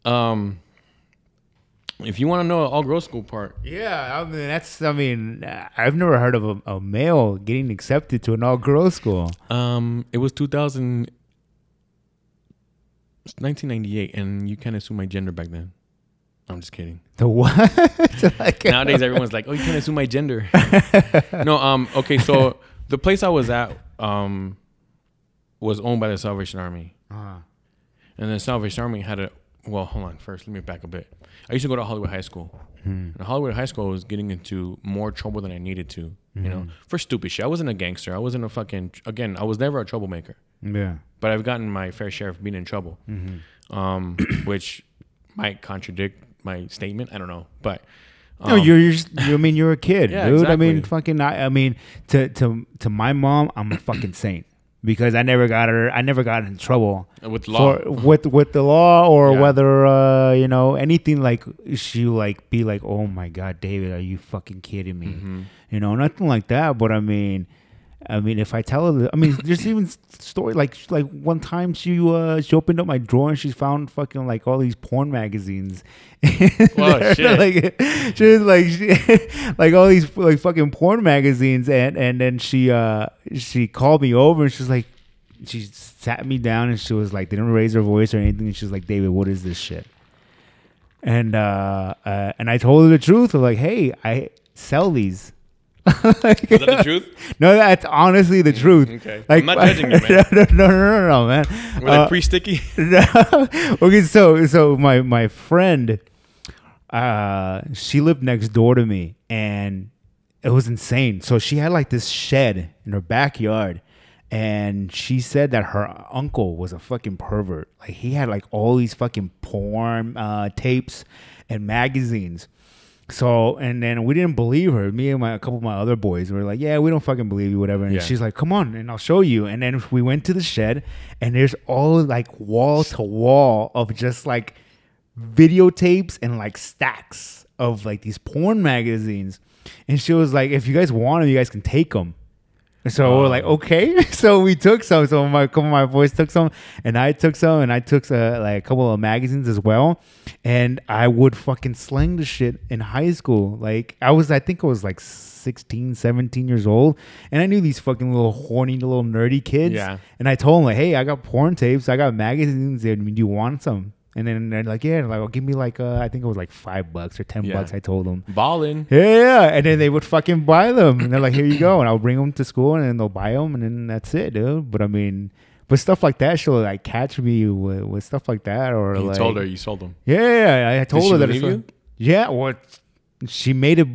um, if you want to know all girls school part, yeah, I mean that's. I mean, I've never heard of a, a male getting accepted to an all girls school. um, it was 2000, 1998, and you can't assume my gender back then. I'm just kidding. The what? like, Nowadays, everyone's like, "Oh, you can't assume my gender." no, um, okay. So the place I was at, um, was owned by the Salvation Army, Uh, and the Salvation Army had a. Well, hold on. First, let me back a bit. I used to go to Hollywood High School. And Hollywood High School was getting into more trouble than I needed to. You know, for stupid shit. I wasn't a gangster. I wasn't a fucking. Again, I was never a troublemaker. yeah. But I've gotten my fair share of being in trouble, um, which might contradict my statement. I don't know, but No, um, you're, you're just, I mean, you're a kid, Yeah, dude. I mean, fucking, I, I mean, to, to, to my mom, I'm a fucking saint because I never got her, I never got in trouble with law. for, with, with the law or Yeah. whether, uh, you know, anything like she like be like, oh my God, David, are you fucking kidding me? Mm-hmm. You know, nothing like that. But I mean, I mean, if I tell her, I mean, there's even story like like one time she uh she opened up my drawer and she found fucking like all these porn magazines. Whoa, shit. like she was like she, like all these like fucking porn magazines and and then she uh she called me over and she's like she sat me down and she was like didn't raise her voice or anything and she was like David what is this shit and uh, uh and I told her the truth of like hey I sell these Like- Is that the truth? no, that's honestly the truth. okay. Like, I'm not judging you, man. no, no, no, no, no, man. Were Uh, they pre sticky? okay, so so my my friend, uh, she lived next door to me, and it was insane. So she had like this shed in her backyard, and she said that her uncle was a fucking pervert. Like he had like all these fucking porn uh, tapes and magazines. So and then we didn't believe her. Me and my a couple of my other boys were like, "Yeah, we don't fucking believe you, whatever." And Yeah. she's like, "Come on, and I'll show you." And then we went to the shed, and there's all like wall to wall of just like videotapes and like stacks of like these porn magazines. And she was like, "If you guys want them, you guys can take them." So we're like, okay. So we took some. So my couple of my boys took some, and I took some, and I took uh, like a couple of magazines as well. And I would fucking sling the shit in high school. Like I was, I think I was like 16, 17 years old, and I knew these fucking little horny, little nerdy kids. Yeah. And I told them like, hey, I got porn tapes, I got magazines, and do you want some? And then they're like, yeah, like, well, give me like, uh, I think it was like five bucks or ten Yeah. bucks. I told them. Ballin'. Yeah, yeah, and then they would fucking buy them, and they're like, "Here you go," and I'll bring them to school, and then they'll buy them, and then that's it, dude. But I mean, but stuff like that, she'll like catch me with, with stuff like that, or You like, told her you sold them. yeah, I told she her that. believe It's you? like, yeah, what? She made it.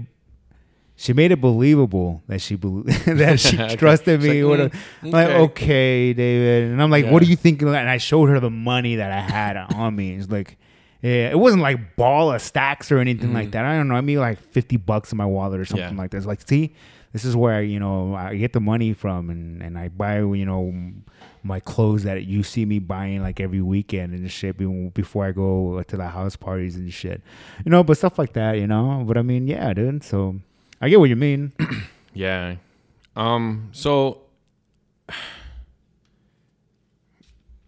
She made it believable that she bel that she trusted me. like, mm, I'm like, okay. David, and I'm like, what Yeah. do you think? And I showed her the money that I had on me. It's like. Yeah, it wasn't like ball of stacks or anything like that. I don't know. I mean, like fifty bucks in my wallet or something. Yeah. like that. It's like, see, this is where you know I get the money from, and and I buy you know my clothes that you see me buying like every weekend and shit before I go to the house parties and shit, you know. But stuff like that, you know. But I mean, yeah, dude. So I get what you mean. Yeah. Um. So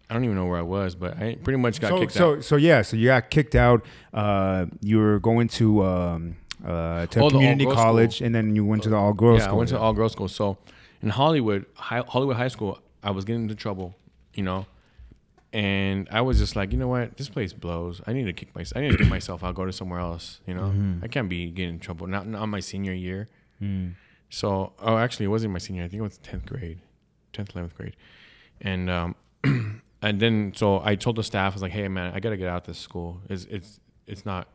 I don't even know where I was, but I pretty much got so kicked so out. so yeah. So you got kicked out. Uh, you were going to um uh to Oh, community college, school. and then you went to the all girls yeah, school. I went to all girls school. So in Hollywood, high, Hollywood High School, I was getting into trouble, you know, and I was just like, you know what, this place blows. I need to kick myself. I need to get myself out, go to somewhere else. You know, Mm-hmm. I can't be getting in trouble. Not, not my senior year. Mm. So, oh, actually, it wasn't my senior. I think it was tenth grade, tenth, eleventh grade, and um, and then so I told the staff I was like, hey man, I gotta get out of this school. It's it's it's not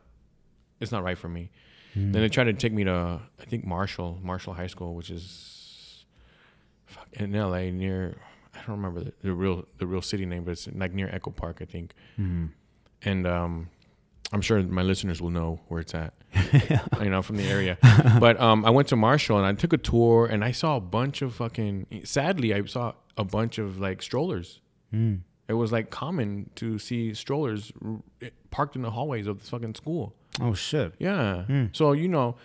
it's not right for me. Then they tried to take me to I think Marshall Marshall High School, which is fuck, in LA near I don't remember the, the real the real city name, but it's like near Echo Park, I think. And um, I'm sure my listeners will know where it's at, you know, from the area. but um, I went to Marshall and I took a tour and I saw a bunch of fucking. Sadly, I saw a bunch of like strollers. It was like common to see strollers r- parked in the hallways of this fucking school. Oh shit. Yeah. So you know,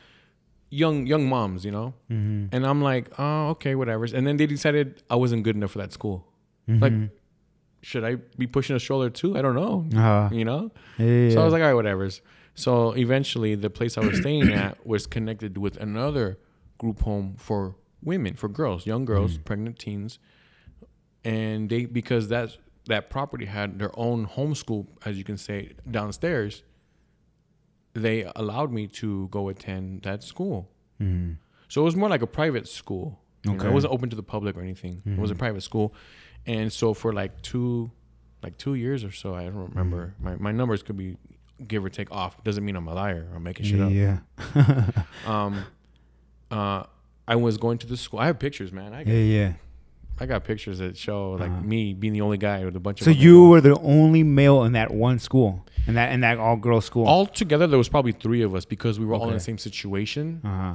young young moms, you know, mm-hmm. and I'm like, oh, okay, whatever. And then they decided I wasn't good enough for that school. Like, mm-hmm. should I be pushing a stroller too? I don't know. Uh, You know. yeah, So I was like, all right, whatever's. So eventually, the place I was staying at was connected with another group home for women, for girls, young girls, mm-hmm. pregnant teens, and they because that that property had their own homeschool, as you can say, downstairs. They allowed me to go attend that school. So it was more like a private school. You know, Okay. it wasn't open to the public or anything. It was a private school, and so for like two, like two years or so, I don't remember. My my numbers could be give or take off. Doesn't mean I'm a liar. I'm making shit yeah, up. yeah, Um, uh, I was going to the school. I have pictures, man. I yeah, yeah. I got pictures that show like me being the only guy with a bunch So of. So you girls. were the only male in that one school, in that in that all girls school. all together. There was probably three of us because we were all in the same situation. uh huh.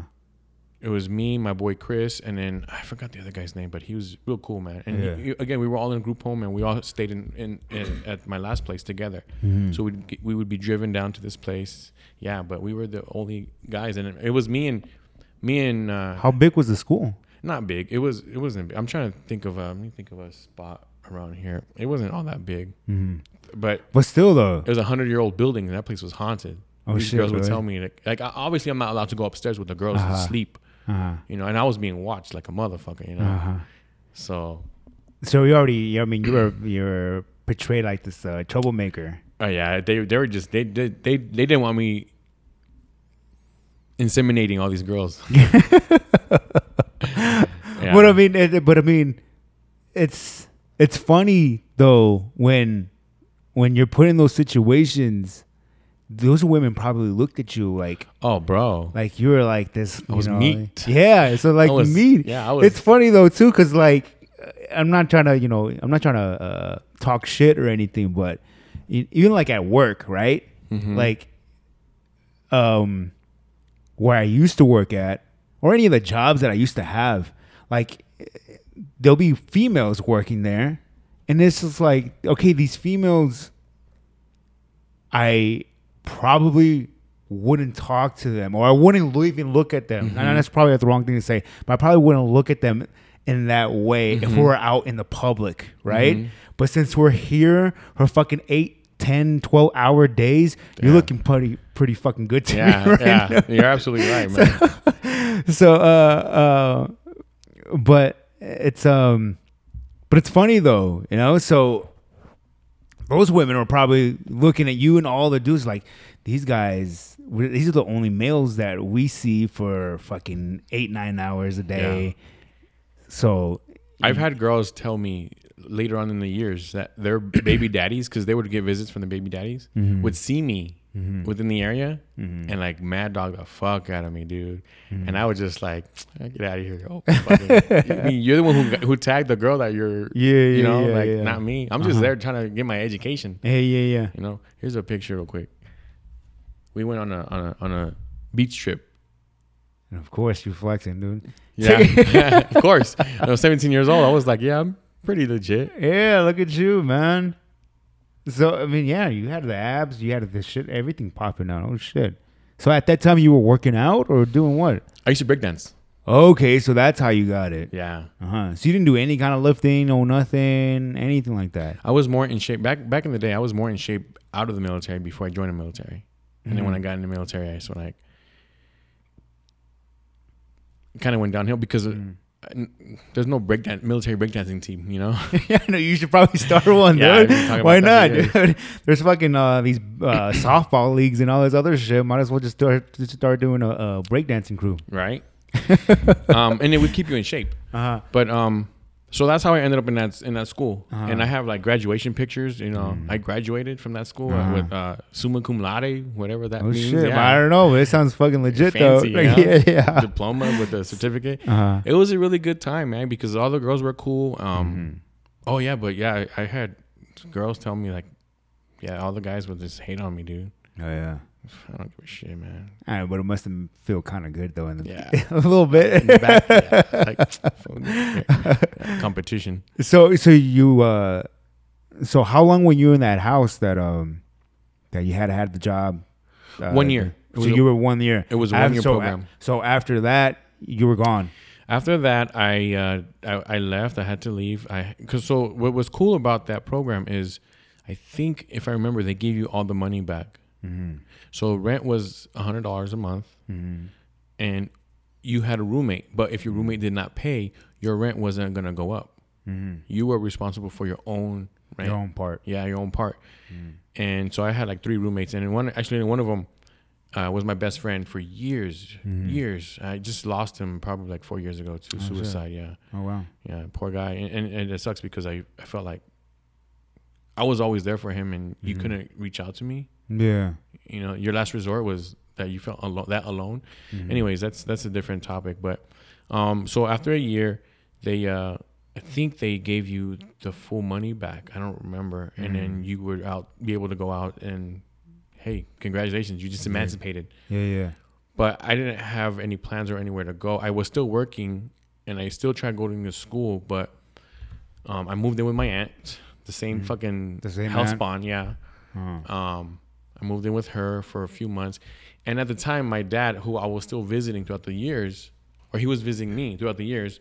it was me, my boy Chris, and then I forgot the other guy's name, but he was real cool, man. And Yeah. he- again, we were all in a group home, and we all stayed in, in, in at my last place together. Mm-hmm. So we we would be driven down to this place, yeah. But we were the only guys, and it, it was me and me and uh, How big was the school? Not big. It was it wasn't. I'm trying to think of a let me think of a spot around here. It wasn't all that big, Mm-hmm. but But still, though. it was a hundred year old building, and that place was haunted. Oh, These shit, girls would tell me like, like obviously I'm not allowed to go upstairs with the girls Uh-huh. to sleep Uh-huh. you know, and I was being watched like a motherfucker, you know. Uh-huh. So, So you already, I mean, you were you were portrayed like this uh, troublemaker. oh yeah, they they were just they did they, they didn't want me inseminating all these girls. Yeah. But I mean, it, but I mean, it's it's funny though when when you're put in those situations. Those women probably looked at you like oh, bro, like you were like this. I you was know, meat. Yeah, so like was- meat. yeah, I was- It's funny though too, cause like I'm not trying to, you know, I'm not trying to uh, talk shit or anything, but even like at work, right? Mm-hmm. Like, um, where I used to work at, or any of the jobs that I used to have, like there'll be females working there, and it's just like, okay, these females, I probably wouldn't talk to them, or I wouldn't even look at them. Mm-hmm. And that's probably the wrong thing to say, but I probably wouldn't look at them in that way if Mm-hmm. we were out in the public, right? But since we're here for fucking eight, 10, 12 hour days, you're looking pretty, pretty fucking good to yeah, me right yeah, you're absolutely right, man. so uh uh but it's um but it's funny though you know? So those women are probably looking at you and all the dudes like these guys these are the only males that we see for fucking eight nine hours a day. So I've had girls tell me later on in the years that their baby daddies, because they would get visits from the baby daddies, Mm-hmm. would see me within the area and like mad dog the fuck out of me, dude. Mm-hmm. And I was just like, get out of here. Oh, I mean, you're the one who, who tagged the girl that you're, Yeah, you know, yeah, like yeah. not me. I'm just Uh-huh. there trying to get my education. Hey, yeah yeah You know, here's a picture real quick. We went on a on a on a beach trip. and of course you flexing dude Yeah, of course. I was 17 years old. I was like, yeah, I'm pretty legit. yeah look at you man so i mean yeah you had the abs you had the shit everything popping out oh shit so at that time you were working out or doing what I used to breakdance. Okay, so that's how you got it. Yeah. Uh huh. So you didn't do any kind of lifting, no nothing, anything like that. I was more in shape back back in the day. I was more in shape out of the military before I joined the military, and then when I got in the military, I sort of like kind of went downhill because n- there's no breakdance military breakdancing team. You know, yeah, no, you should probably start one, Yeah, dude. Why not, dude? There's fucking uh, these uh, softball leagues and all this other shit. Might as well just start just start doing a, a breakdancing crew. right? um, and it would keep you in shape. Uh huh. But um, so that's how I ended up in that in that school, Uh-huh. and I have like graduation pictures. You know, Mm. I graduated from that school Uh-huh. with uh, summa cum laude, whatever that Oh means. shit! Yeah. I don't know. But it sounds fucking legit Fancy, though. Like, yeah. yeah, yeah. diploma with a certificate. Uh-huh. It was a really good time, man, because all the girls were cool. Um, Mm-hmm. Oh yeah, but yeah, I, I had girls tell me like, yeah, all the guys would just hate on me, dude. Oh yeah. I don't give a shit, man. All right, but it must have feel kind of good though in the Yeah. a little bit. In the back, yeah, like competition. So so you uh so how long were you in that house that um that you had had the job? Uh, One year. So was a- you were one year. it was a one-year so, program. So after that, you were gone. After that, I uh, I, I left. I had to leave. I because so what was cool about that program is, I think if I remember, they gave you all the money back. Mm-hmm. So rent was a hundred dollars a month, mm-hmm. and you had a roommate. But if your roommate did not pay, your rent wasn't gonna go up. Mm-hmm. You were responsible for your own rent. Your own part. Yeah, your own part. Mm-hmm. And so I had like three roommates, and one actually one of them uh, was my best friend for years, years. I just lost him probably like four years ago to oh, suicide. Yeah, Oh wow. yeah, poor guy. And, and, and it sucks because I, I felt like I was always there for him, and you couldn't reach out to me. Yeah. You know, your last resort was that you felt alone, that alone. Anyways, that's that's a different topic. But um, so after a year, they uh, I think they gave you the full money back. I don't remember, and then you would out be able to go out and hey, congratulations, you just emancipated. Yeah, yeah. But I didn't have any plans or anywhere to go. I was still working, and I still tried going to school, but um, I moved in with my aunt, the same fucking The same house aunt? spawn, yeah. Uh-huh. Um, I moved in with her for a few months, and at the time, my dad, who I was still visiting throughout the years, or he was visiting me throughout the years,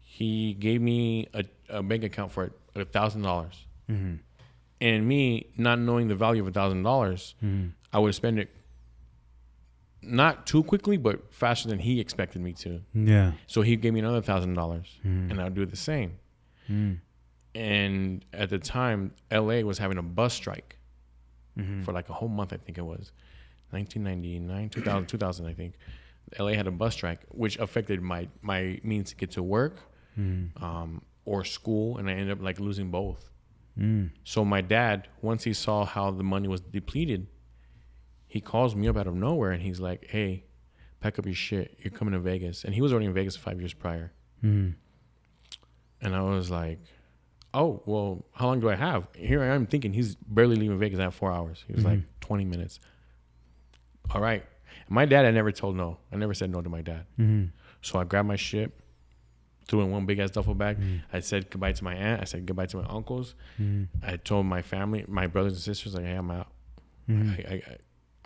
he gave me a, a bank account for a thousand dollars, mm-hmm. and me not knowing the value of a thousand dollars, mm-hmm. I would spend it not too quickly, but faster than he expected me to. Yeah. So he gave me another thousand dollars, mm-hmm. and I'd do the same. Mm. And at the time, LA was having a bus strike Mm-hmm. for like a whole month. I think it was 1999, 2000, 2000 I think. LA had a bus strike, which affected my my means to get to work mm-hmm. um, or school, and I ended up like losing both. Mm. So my dad, once he saw how the money was depleted, he calls me up out of nowhere and he's like, "Hey, pack up your shit. You're coming to Vegas." And he was already in Vegas five years prior. Mm-hmm. And I was like, "Oh, well, how long do I have?" Here I am thinking he's barely leaving Vegas. I have four hours. He was like, mm-hmm. 20 minutes. All right. My dad, I never told no. I never said no to my dad. Mm-hmm. So I grabbed my shit, threw in one big ass duffel bag. Mm-hmm. I said goodbye to my aunt. I said goodbye to my uncles. I told my family, my brothers and sisters, like, hey, I'm out. I, I, I,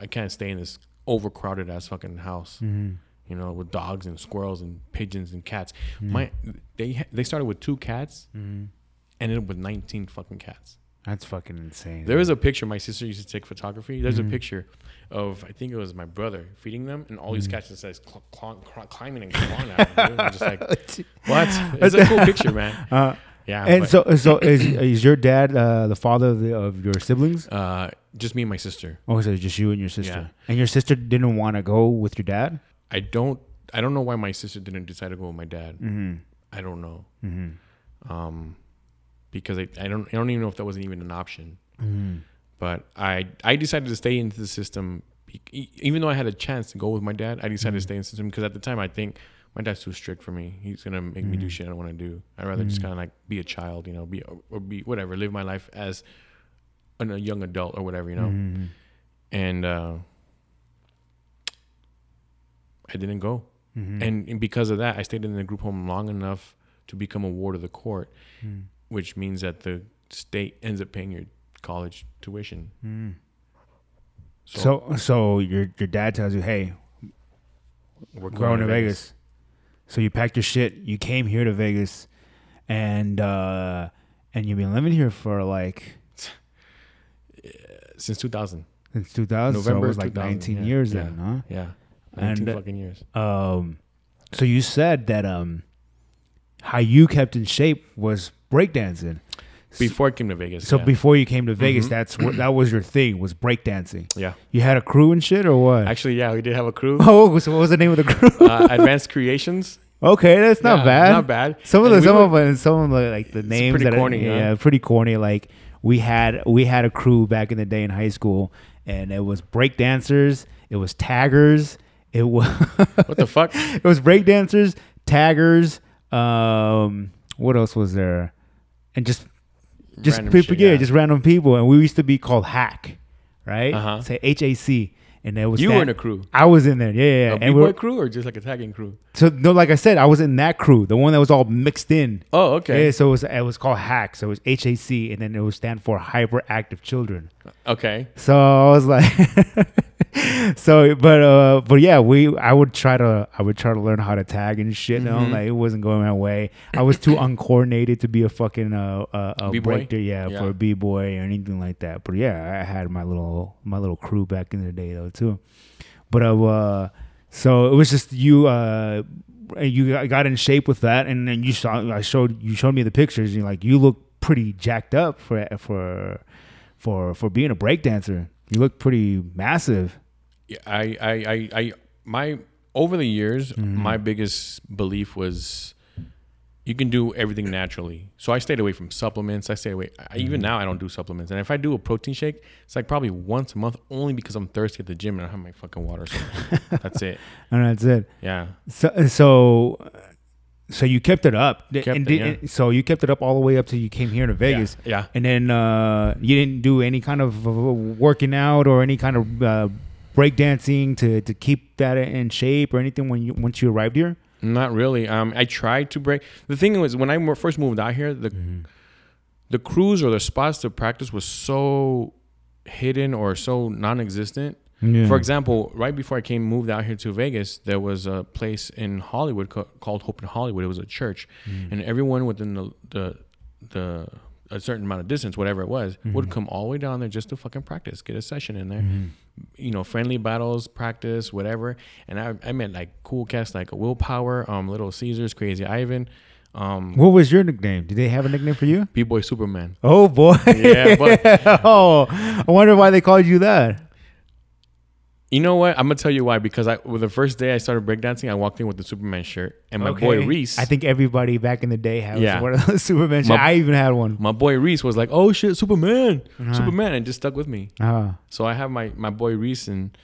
I can't stay in this overcrowded ass fucking house. You know, with dogs and squirrels and pigeons and cats. My they they started with two cats, ended up with 19 fucking cats. That's fucking insane. There was a picture. My sister used to take photography. There's a picture of I think it was my brother feeding them, and all these cats just says cl- cl- cl- climbing and clawing at them. just like, what? It's a cool picture, man. Uh, Yeah. and but, so so is is your dad uh, the father of, the, of your siblings? uh, just me and my sister. Oh, so just you and your sister. Yeah. And your sister didn't want to go with your dad? I don't. I don't know why my sister didn't decide to go with my dad. Mm-hmm. I don't know. Um, because I, I don't I don't even know if that wasn't even an option. Mm-hmm. But I I decided to stay into the system, even though I had a chance to go with my dad. I decided Mm-hmm. to stay in the system because at the time I think my dad's too strict for me. He's gonna make me do Mm-hmm. shit I don't want to do. I'd rather just kind of like be a child, you know, be or be whatever, live my life as an, a young adult or whatever, you know. Mm-hmm. And uh, I didn't go. Mm-hmm. And, and because of that, I stayed in the group home long enough to become a ward of the court, Mm. Which means that the state ends up paying your college tuition. Mm. So so your your Mm-hmm. dad tells you, hey, we're going to Vegas. So you packed your shit. You came here to Vegas, and uh, and you've been living here for like since 2000. since 2000. so it was like 19 yeah, years yeah. then, huh? Yeah, 19 And, fucking years. Um, so you said that um, how you kept in shape was breakdancing. Before I came to Vegas. So yeah. before you came to Vegas, Mhm. that's what that was your thing was breakdancing. yeah, You had a crew and shit or what? actually, yeah, we did have a crew. oh, so what was the name of the crew? uh, Advanced Creations. Okay, that's not Yeah, bad. Not bad. Some of the we some were- of them, some of the like the names pretty that corny, are, yeah, pretty corny. Like we had we had a crew back in the day in high school, and it was break dancers, it was taggers, it was What the fuck? it was break dancers, taggers. Um, what else was there? And just just Random people, shit, yeah, just random people. And we used to be called Hack, right? Uh-huh. Say H A C, and it was You that- were in a crew. I was in there, yeah, yeah. A and we're, crew or just like a tagging crew? so no, like I said, I was in that crew, the one that was all mixed in. Oh, okay. Yeah, so it was it was called hack. So it was H A C, and then it would stand for Hyperactive Children. Okay. So I was like, so but uh, but yeah, we I would try to I would try to learn how to tag and shit. You know, Mhm. like it wasn't going my way. I was too uncoordinated to be a fucking uh, uh, a B-boy? breaker, yeah, Yeah. for a b boy or anything like that. But yeah, I had my little my little crew back in the day though too. But uh, so it was just you. Uh, you got- got in shape with that, and then you saw. I showed you showed me the pictures. And you're like, you look pretty jacked up for for for for being a breakdancer. You look pretty massive. Yeah, I, I, I, I, my over the years, Mm-hmm. my biggest belief was you can do everything naturally. So I stayed away from supplements. I stayed away. I, Mm-hmm. even now, I don't do supplements. And if I do a protein shake, it's like probably once a month, only because I'm thirsty at the gym and I have my fucking water. So that's it. And that's it. Yeah. So so so you kept it up. Kept and it, did- So you kept it up all the way up till you came here to Vegas. Yeah. And then uh, you didn't do any kind of uh, working out or any kind of uh, breakdancing to to keep that in shape or anything when you once you arrived here. Not really. Um, I tried to break. The thing was, when I first moved out here, the Mm-hmm. the crews or the spots to practice was so hidden or so non-existent. Yeah. For example, right before I came moved out here to Vegas, there was a place in Hollywood co- called Hope in Hollywood. It was a church, Mm. and everyone within the the the a certain amount of distance, whatever it was, Mm-hmm. would come all the way down there just to fucking practice, get a session in there. You know, friendly battles, practice, whatever. And I, I met like cool cats like Willpower, um, Little Caesars, Crazy Ivan, um, What was your nickname? Did they have a nickname for you? B Boy Superman. Oh boy. Yeah, but- oh, I wonder why they called you that. You know what? I'm gonna tell you why. Because I, with the first day I started breakdancing, I walked in with the Superman shirt, and my boy Reese. I think everybody back in the day had Yeah. one of those Superman. Shirts. I even had one. my boy Reese was like, "Oh shit, Superman, Uh-huh. Superman," and just stuck with me. Uh, So I have my my boy Reese and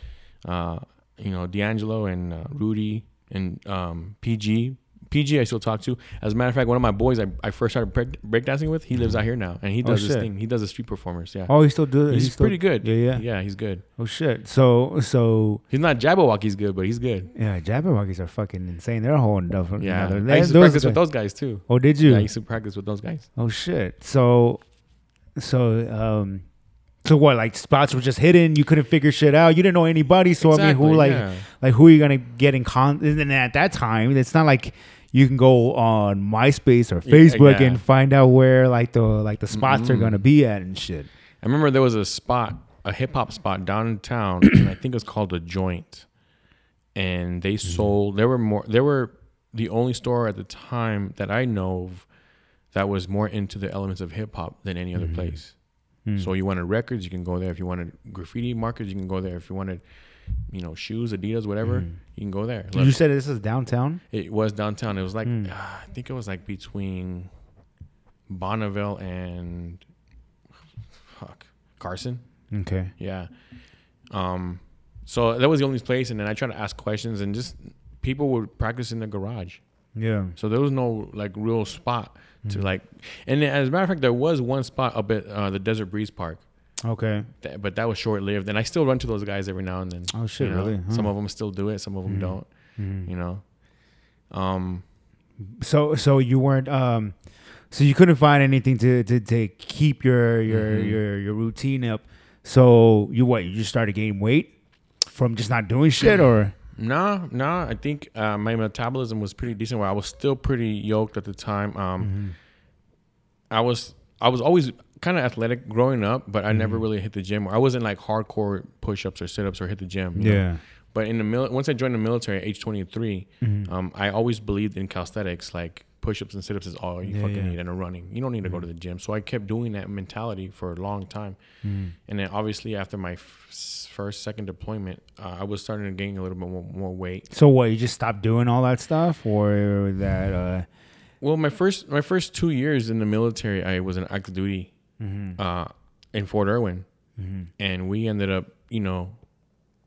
uh, you know D'Angelo and uh, Rudy and um, PG. PG I still talk to. As a matter of fact, one of my boys I, I first started break, breakdancing with, he lives out here now, and he Oh, does this shit. thing. He does the street performers. Yeah, oh, he still do it. he's, still- pretty good. Yeah, yeah. yeah, he's good. Oh shit. So so He's not Jabbawockeez good, but he's good. yeah, Jabbawockeez are fucking insane. They're a whole different. Yeah, another- I used to practice guys- with those guys too. Oh, did you? Yeah, I used to practice with those guys. Oh shit. So so um so what like spots were just hidden, you couldn't figure shit out. You didn't know anybody, so I mean who like yeah. like who are you gonna get in con and at that time it's not like you can go on MySpace or Facebook yeah. and find out where like the like the spots are Mm-mm. gonna be at and shit. I remember there was a spot, a hip hop spot downtown, and I think it was called the Joint. And they Mm-hmm. sold. There were more. They were the only store at the time that I know of that was more into the elements of hip hop than any Mm-hmm. other place. Hmm. So you wanted records, you can go there. If you wanted graffiti markers, you can go there. If you wanted, you know, shoes, Adidas, whatever, you can go there. Mm-hmm. you said this is downtown? It was downtown. It was like Hmm. uh, I think it was like between Bonneville and fuck Carson. Okay. Yeah. Um. So that was the only place, and then I tried to ask questions, and just people would practice in the garage. Yeah. So there was no like real spot to like. And as a matter of fact, there was one spot up at uh, the Desert Breeze Park. Okay. But that was short lived, and I still run to those guys every now and then. Oh, shit, you know? really? Huh. Some of them still do it, some of them Mhm. don't. Mhm. You know. Um. So so you weren't um so you couldn't find anything to to, to keep your your Mhm. your your routine up. So you what? You just started gaining weight from just not doing shit, or Nah, nah. I think uh, my metabolism was pretty decent. Where I was still pretty yoked at the time. Um, Mm-hmm. I was I was always kind of athletic growing up, but I Mm-hmm. never really hit the gym. I wasn't like hardcore push-ups or sit-ups or hit the gym. you know? yeah, But in the mil- once I joined the military at age 23, Mm-hmm. um, I always believed in calisthenics, like push-ups and sit-ups is all you Yeah, fucking yeah. need, and a running. You don't need to go to the gym. So I kept doing that mentality for a long time, and then obviously after my f- first, second deployment, uh, I was starting to gain a little bit more, more weight. So what? You just stopped doing all that stuff, or that? uh Well, my first my first two years in the military, I was an active duty Mm-hmm. uh, in Fort Irwin, mm-hmm. and we ended up, you know,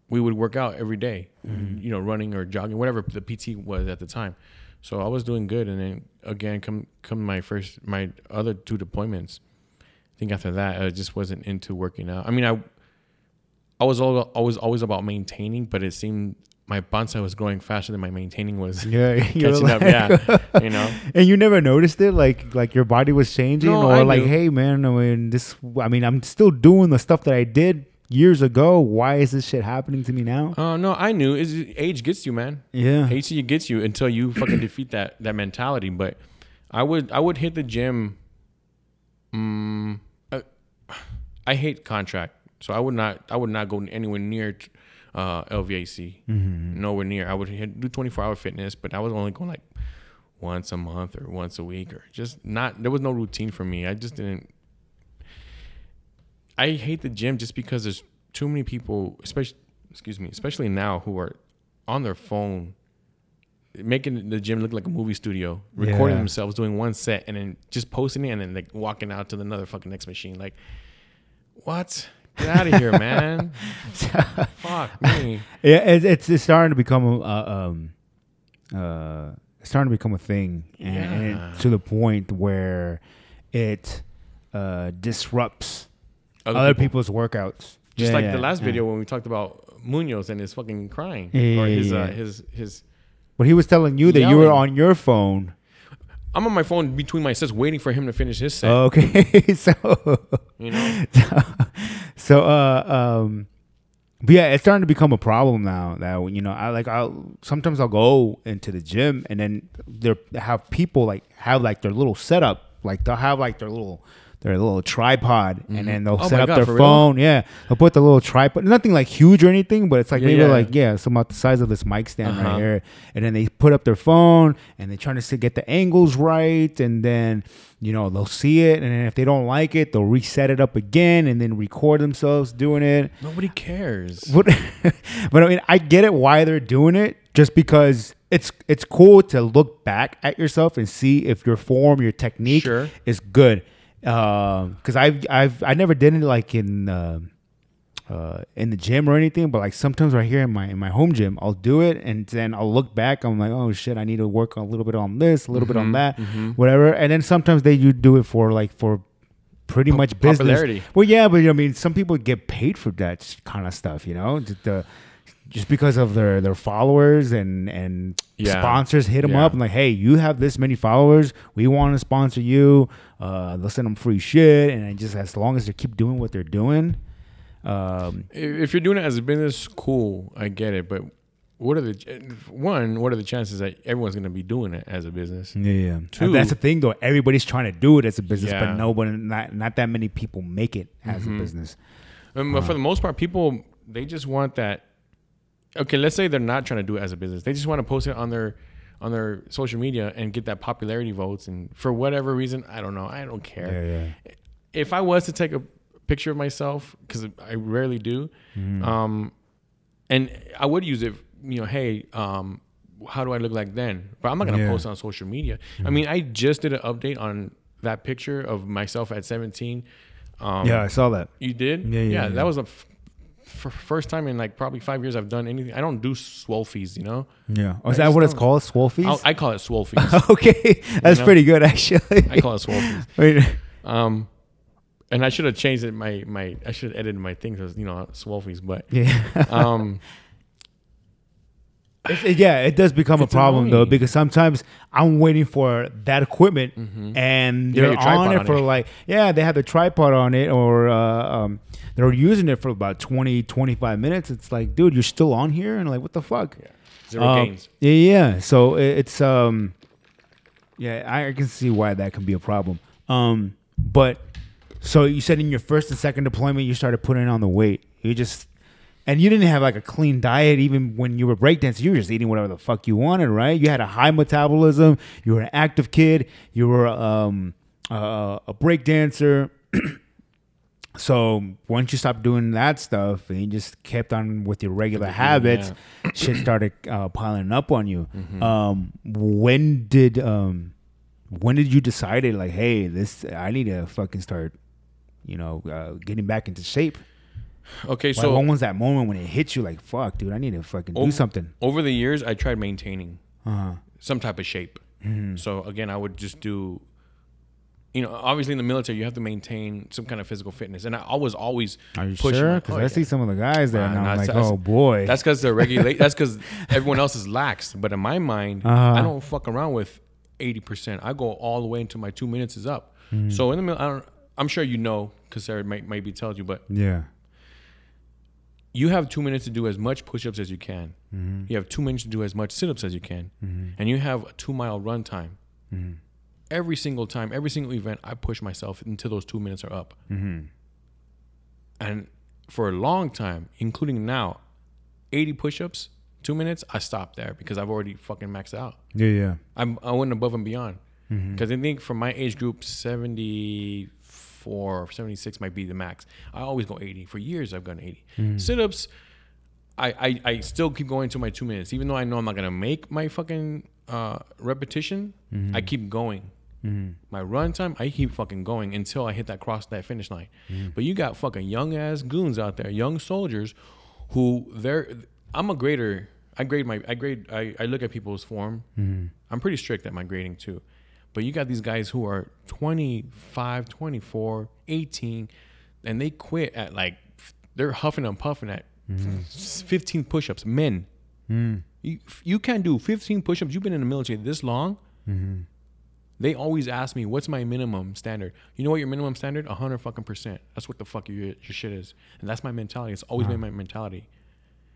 we would work out every day, mm-hmm. you know, running or jogging, whatever the PT was at the time. So I was doing good, and then again, come come my first my other two deployments. I think after that, I just wasn't into working out. I mean, I I was all always always about maintaining, but it seemed my bonsai was growing faster than my maintaining was Yeah, catching up. Yeah, you know. And you never noticed it, like like your body was changing, No, or I like, knew. hey man, I mean this. I mean, I'm still doing the stuff that I did years ago. Why is this shit happening to me now? Oh no, I knew. Is age gets you, man. Yeah, Age gets you until you fucking defeat that that mentality. But I would I would hit the gym. Um, I, I hate contract, so I would not I would not go anywhere near uh, LVAC. Nowhere near. I would hit, do twenty four hour fitness, but I was only going like once a month or once a week or just not. There was no routine for me. I just didn't. I hate the gym just because there's too many people, especially excuse me, especially now who are on their phone making the gym look like a movie studio, recording Yeah. themselves doing one set and then just posting it and then like walking out to the another fucking next machine. Like, what? Get out of here, man. Fuck me. yeah. It's, it's it's starting to become a uh, um uh it's starting to become a thing, and, and Yeah. it, to the point where it uh disrupts Other, other, people. people's workouts. Just Yeah, like yeah, the last video when we talked about Munoz and his fucking crying. Or his uh his his But he was telling you that you were on your phone. I'm on my phone between my sets waiting for him to finish his set. Okay, so you know? so uh um but yeah it's starting to become a problem now that you know i like i'll sometimes i'll go into the gym and then there have people like have like their little setup like they'll have like their little their little tripod and then they'll Oh set up God, their for real? phone yeah they'll put the little tripod nothing like huge or anything but it's like Yeah, maybe yeah. like yeah it's about the size of this mic stand Uh-huh. right here and then they put up their phone and they're trying to get the angles right and then you know they'll see it and then if they don't like it they'll reset it up again and then record themselves doing it Nobody cares. but, but i mean i get it why they're doing it just because it's it's cool to look back at yourself and see if your form your technique Sure. is good um because i've i've i never did it like in uh, uh, in the gym or anything, but like sometimes right here in my in my home gym, I'll do it and then I'll look back. I'm like, oh shit, I need to work a little bit on this, a little bit on that, whatever. And then sometimes they you do it for like for pretty much business. popularity. Well, yeah, but I mean, some people get paid for that kind of stuff, you know, the, just because of their their followers and and Yeah. sponsors hit them Yeah. up and like, hey, you have this many followers, we want to sponsor you. Uh, they'll send them free shit, and just as long as they keep doing what they're doing. Um, if you're doing it as a business, cool, I get it. But what are the one? What are the chances that everyone's going to be doing it as a business? Yeah, yeah. Two- That's the thing, though. Everybody's trying to do it as a business, Yeah. but nobody, not not that many people make it as a business. Um, but for the most part, people they just want that. Okay, let's say they're not trying to do it as a business. They just want to post it on their on their social media and get that popularity votes. And for whatever reason, I don't know. I don't care. yeah. If I was to take a picture of myself, because I rarely do, um, and I would use it. You know, hey, um, how do I look like then? But I'm not gonna Yeah. post on social media. I mean, I just did an update on that picture of myself at 17. Um, Yeah, I saw that. you did? Yeah, yeah, yeah. That was a f- f- first time in like probably five years I've done anything. I don't do swolfies, you know. Yeah. Oh, is that what it's called? Swolfies? I'll, I call it swolfies. okay, that's know? pretty good actually. I call it swolfies. Wait, Um, and I should have changed it. My my I should have edited my thing because you know swolfies. But yeah, um, it- yeah, it does become It's a problem though because sometimes I'm waiting for that equipment and You they're on it on for it. like yeah they have the tripod on it or uh, um, they're using it for about 20 25 minutes. It's like dude, you're still on here and like what the fuck? zero Um, gains. Yeah, yeah. So it- it's um, yeah, I can see why that can be a problem. Um, but so you said in your first and second deployment, you started putting on the weight. You just And you didn't have like a clean diet even when you were breakdancing. You were just eating whatever the fuck you wanted, right? You had a high metabolism. You were an active kid. You were um, uh, a breakdancer. so once you stopped doing that stuff and you just kept on with your regular habits, shit started uh, piling up on you. Um, when did um, when did you decided like, hey, this I need to fucking start, you know, uh, getting back into shape? Okay, so when was that moment when it hit you? Like, fuck, dude, I need to fucking do Over- something. over the years, I tried maintaining Uh-huh. some type of shape. Mm-hmm. So again, I would just do, you know, obviously in the military, you have to maintain some kind of physical fitness, and I was always Are you pushing sure? Because oh, I yeah. see some of the guys there, Nah, and I'm like, oh boy. That's because they're regulate. that's because everyone else is lax. But in my mind, Uh-huh. I don't fuck around with eighty percent. I go all the way until my two minutes is up. Mm-hmm. So in the middle, I don't. I'm sure you know because Sarah might maybe tells you, but yeah. You have two minutes to do as much push-ups as you can. Mm-hmm. You have two minutes to do as much sit-ups as you can, and you have a two-mile run time. Mm-hmm. Every single time, every single event, I push myself until those two minutes are up. Mm-hmm. And for a long time, including now, 80 push-ups, two minutes, I stopped there because I've already fucking maxed out. Yeah, yeah. I'm I went above and beyond Mm-hmm. because I think for my age group, 74 or 76 might be the max. I always go 80. For years, I've gone 80. Mm-hmm. Sit-ups, I, I I still keep going to my two minutes, even though I know I'm not gonna make my fucking uh, repetition. Mm-hmm. I keep going. My run time, I keep fucking going until I hit that cross that finish line. Mm-hmm. But you got fucking young ass goons out there, young soldiers, who they're. I'm a grader. I grade my. I grade. I, I look at people's form. Mm-hmm. I'm pretty strict at my grading too. But you got these guys who are 25, 24, 18, and they quit at like they're huffing and puffing at mm-hmm. 15 push-ups. Men, mm. you you can't do 15 push-ups. You've been in the military this long. Mm-hmm. They always ask me, "What's my minimum standard?" You know what your minimum standard? A hundred fucking percent. That's what the fuck your your shit is, and that's my mentality. It's always been my mentality.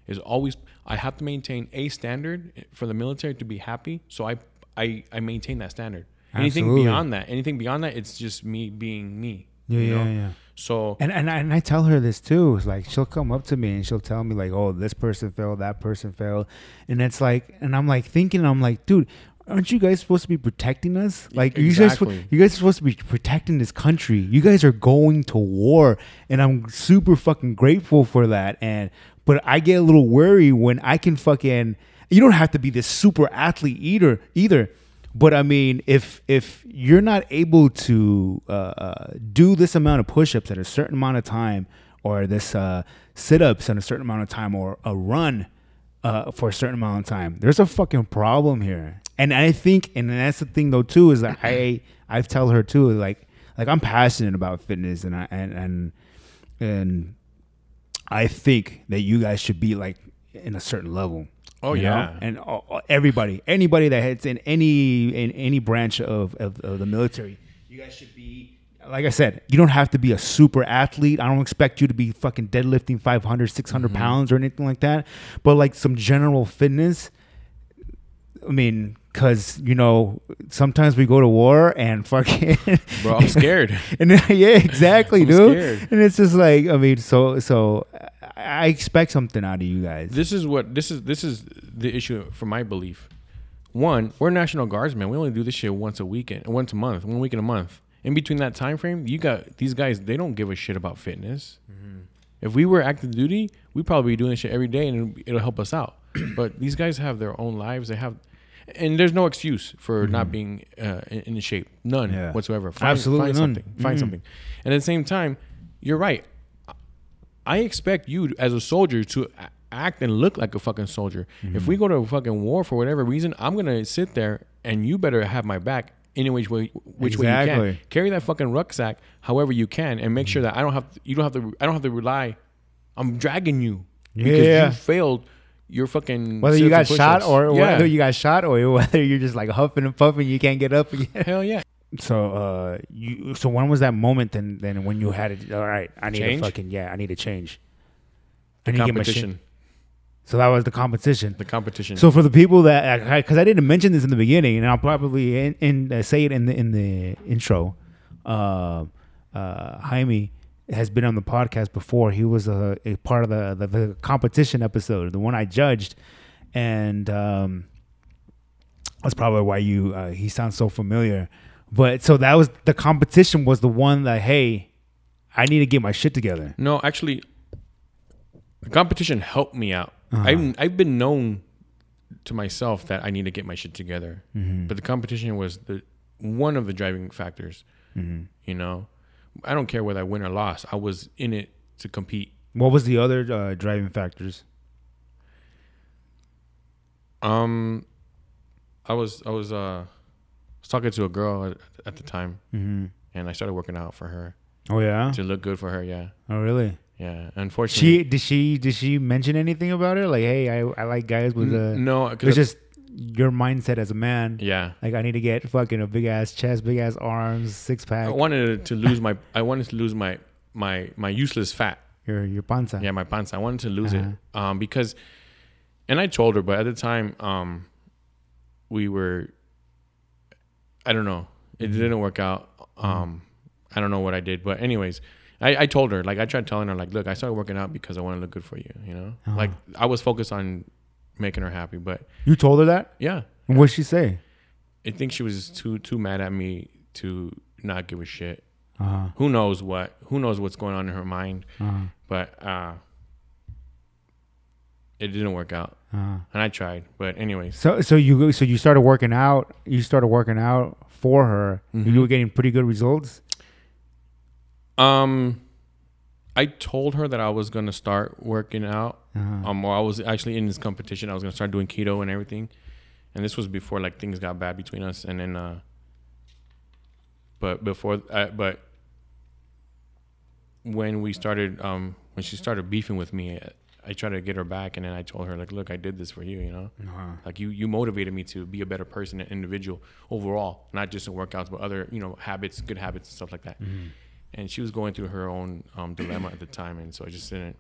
Is always I have to maintain a standard for the military to be happy. So I I I maintain that standard. Anything Absolutely. beyond that, anything beyond that, it's just me being me. Yeah, you know? yeah, yeah. So And and I, and I tell her this too. It's like she'll come up to me and she'll tell me like, "Oh, this person failed, that person failed," and it's like, and I'm like thinking, I'm like, dude, aren't you guys supposed to be protecting us? Like you guys, Exactly. you guys are supposed to be protecting this country. You guys are going to war, and I'm super fucking grateful for that. And but I get a little worried when I can fucking. You don't have to be this super athlete either. Either. But I mean, if if you're not able to uh, uh, do this amount of push-ups at a certain amount of time, or this uh, sit-ups at a certain amount of time, or a run uh, for a certain amount of time, there's a fucking problem here. And I think, and that's the thing though too, is that I I tell her too, like like I'm passionate about fitness, and I and and and I think that you guys should be like in a certain level. Oh, you know? yeah. and all- everybody, anybody that hits in any in any branch of, of of the military, you guys should be. Like I said, you don't have to be a super athlete. I don't expect you to be fucking deadlifting 500, 600 Mm-hmm. pounds or anything like that. But like some general fitness, I mean, because you know sometimes we go to war and fucking bro, I'm scared. and yeah, exactly, I'm dude. scared. And it's just like I mean, so so I I expect something out of you guys. this is what this is this is the issue for my belief. One, we're National Guardsmen. We only do this shit once a weekend, once a month, one week in a month. In between that time frame, you got these guys. They don't give a shit about fitness. If we were active duty, we'd probably be doing this shit every day, and it'll, it'll help us out. but these guys have their own lives. They have, and there's no excuse for not being uh, in, in shape. None Yeah. whatsoever. Find, Absolutely find none. something. Find Mhm. something. And at the same time, you're right. I expect you as a soldier to act and look like a fucking soldier. If we mm-hmm. go to a fucking war for whatever reason, I'm gonna sit there and you better have my back any which way which way you can. Carry that fucking rucksack however you can and make sure mm-hmm. that I don't have to, you don't have to I don't have to rely. I'm dragging you because Yeah. you failed your fucking whether you got shot or yeah. whether you got shot or whether you're just like huffing and puffing, you can't get up again. hell yeah. So uh, you so when was that moment then? Then when you had it? All right, I need Change? to fucking yeah, I need to change. I The need to get my shit- competition. So that was the competition. The competition. So for the people that, because I didn't mention this in the beginning, and I'll probably in, in uh, say it in the in the intro, uh, uh, Jaime has been on the podcast before. He was a, a part of the, the the competition episode, the one I judged, and um, that's probably why you uh, he sounds so familiar. But so that was the competition was the one that hey, I need to get my shit together. No, actually, the competition helped me out. Uh-huh. I've I've been known to myself that I need to get my shit together, Mm-hmm. but the competition was the one of the driving factors. Mm-hmm. You know, I don't care whether I win or lost. I was in it to compete. What was the other uh, driving factors? Um, I was I was uh was talking to a girl at, at the time, Mm-hmm. and I started working out for her Oh yeah. to look good for her. Yeah, Oh really? yeah. Unfortunately, She did she did she mention anything about it? Like, hey, I, I like guys with a no, It's just your mindset as a man. yeah. Like I need to get fucking a big ass chest, big ass arms, six pack. I wanted to lose my I wanted to lose my my my useless fat. Your your panza. Yeah, my pants. I wanted to lose Uh-huh. it um, because, and I told her, but at the time, um, we were. I don't know. It Mm-hmm. didn't work out. Um, I don't know what I did, but anyways, I, I told her like I tried telling her like, look, I started working out because I want to look good for you. You know, Uh-huh. like I was focused on making her happy, but You told her that? yeah, And what'd she say? I think she was too too mad at me to not give a shit. Uh huh. Who knows what? Who knows what's going on in her mind? Uh But uh, it didn't work out. huh. and I tried. But anyways, So so you so you started working out. You started working out for her. Mhm. You were getting pretty good results. um, I told her that I was gonna start working out. Uh-huh. Um, or I was actually in this competition. I was gonna start doing keto and everything, and this was before like things got bad between us. And then, uh, but before, uh, but when we started, um, when she started beefing with me, I, tried to get her back, and then I told her like, look, I did this for you, you know. Uh-huh. Like you, you motivated me to be a better person an individual overall, not just in workouts, but other, you know, habits, good habits and stuff like that. Mm-hmm. And she was going through her own um, dilemma at the time, and so I just didn't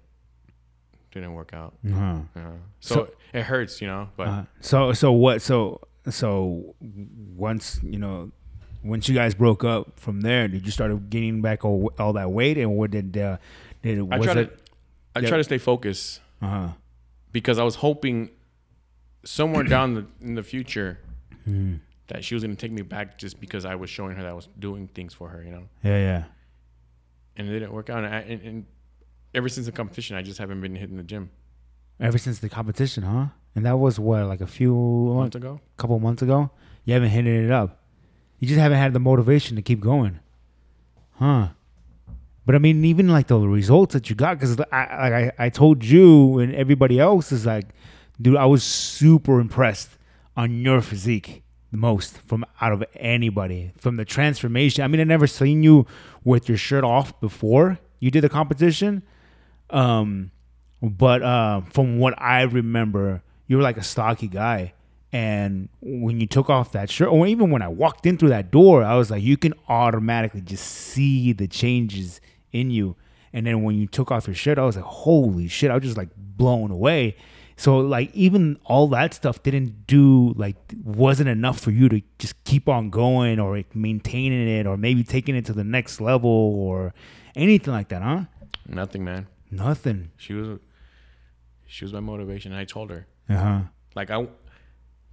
didn't work out. Uh-huh. Yeah. So, So- it hurts, you know. But Uh, so so what so so once you know once you guys broke up from there did you start getting back all, all that weight and what did uh did I was to it I yeah. try to stay focused uh-huh because I was hoping somewhere down the, in the future Mhm. that she was going to take me back just because I was showing her that I was doing things for her, you know. yeah yeah And it didn't work out. And, I, and, and ever since the competition, I just haven't been hitting the gym. ever since the competition huh and that was what like a few months month ago, couple months ago you haven't hit it up you just haven't had the motivation to keep going huh but I mean, even like the results that you got, because I, I, I told you and everybody else is like, dude, I was super impressed on your physique the most from out of anybody from the transformation. I mean, I never seen you with your shirt off before you did the competition, um, but uh, from what I remember, you were like a stocky guy. And when you took off that shirt, or even when I walked in through that door, I was like, you can automatically just see the changes in you. And then when you took off your shirt, I was like, holy shit, I was just like blown away. So like even all that stuff didn't do like wasn't enough for you to just keep on going or like, maintaining it or maybe taking it to the next level or anything like that, huh? nothing, man. Nothing. She was she was my motivation. And I told her Uh huh. like I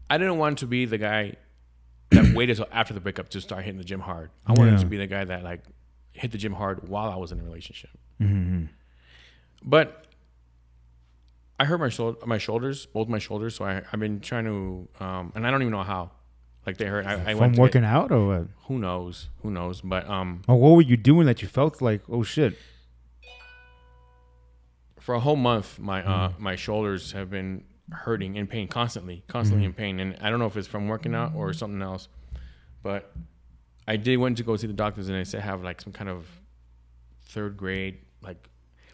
I didn't want to be the guy that waited till after the breakup to start hitting the gym hard. I wanted Yeah. to be the guy that like hit the gym hard while I was in a relationship. Mm-hmm. But I hurt my shoulder, my shoulders, both my shoulders. So I, I've been trying to, um, and I don't even know how. Like they hurt. I, I From went working get- out or what? who knows? Who knows? But um, Or what were you doing that you felt like, oh shit? for a whole month, my uh, Mm-hmm. my shoulders have been hurting in pain constantly, constantly Mm-hmm. in pain. And I don't know if it's from working out or something else. But I did went to go see the doctors, and they said I have like some kind of third grade, like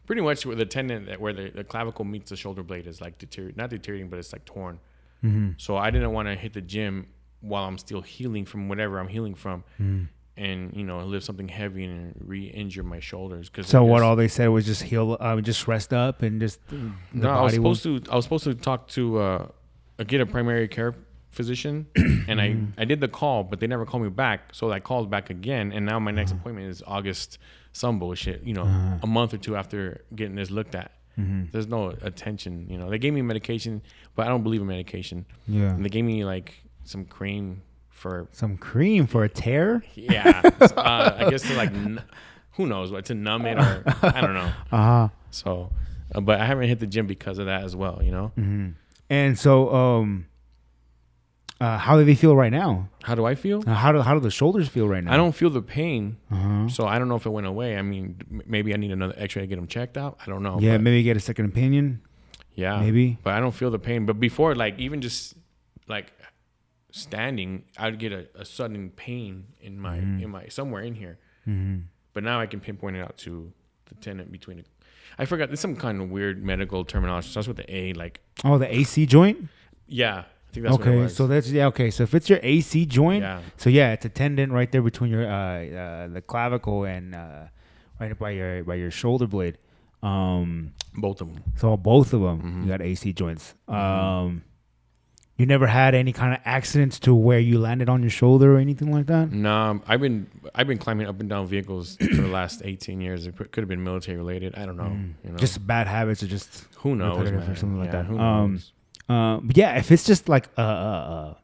pretty much where the tendon that where the, the clavicle meets the shoulder blade is like deteriorating, not deteriorating, but it's like torn. Mm-hmm. So I didn't want to hit the gym while I'm still healing from whatever I'm healing from, Mm. and you know lift something heavy and re-injure my shoulders. Because So what all they said was just heal, um, just rest up and just uh, the no, I was supposed to. I was supposed to talk to uh, get a primary care physician, and Mm-hmm. I I did the call, but they never called me back. So I called back again, and now my next Uh-huh. appointment is August some bullshit. You know, Uh-huh. a month or two after getting this looked at. Mhm. There's no attention. You know, they gave me medication, but I don't believe in medication. Yeah. And they gave me like some cream for Some cream for a tear. yeah. uh, I guess to like n- who knows what to numb it or I don't know. Uh huh. So, uh, but I haven't hit the gym because of that as well. You know, hmm And so, um, uh, how do they feel right now? how do I feel? Uh, How do how do the shoulders feel right now? I don't feel the pain, Uh-huh. so I don't know if it went away. I mean, maybe I need another X-ray to get them checked out. I don't know. yeah, maybe get a second opinion. yeah, maybe. But I don't feel the pain. But before, like even just like standing, I'd get a, a sudden pain in my Mm-hmm. in my somewhere in here. hmm But now I can pinpoint it out to the tendon between. The, I forgot. There's some kind of weird medical terminology. Starts with the A. Like Oh, the AC joint. yeah, think that's okay, so that's yeah. Okay, so if it's your AC joint, yeah, so yeah, it's a tendon right there between your uh, uh the clavicle and uh, right by your by your shoulder blade. Um, both of them. so both of them, Mhm. you got AC joints. Um, you never had any kind of accidents to where you landed on your shoulder or anything like that. No, I've been I've been climbing up and down vehicles for the last 18 years. It could have been military related. I don't know. You know, Mm. Just bad habits or just who knows, or something like Yeah, that. Who Um, knows? Uh, but yeah, if it's just like a, a,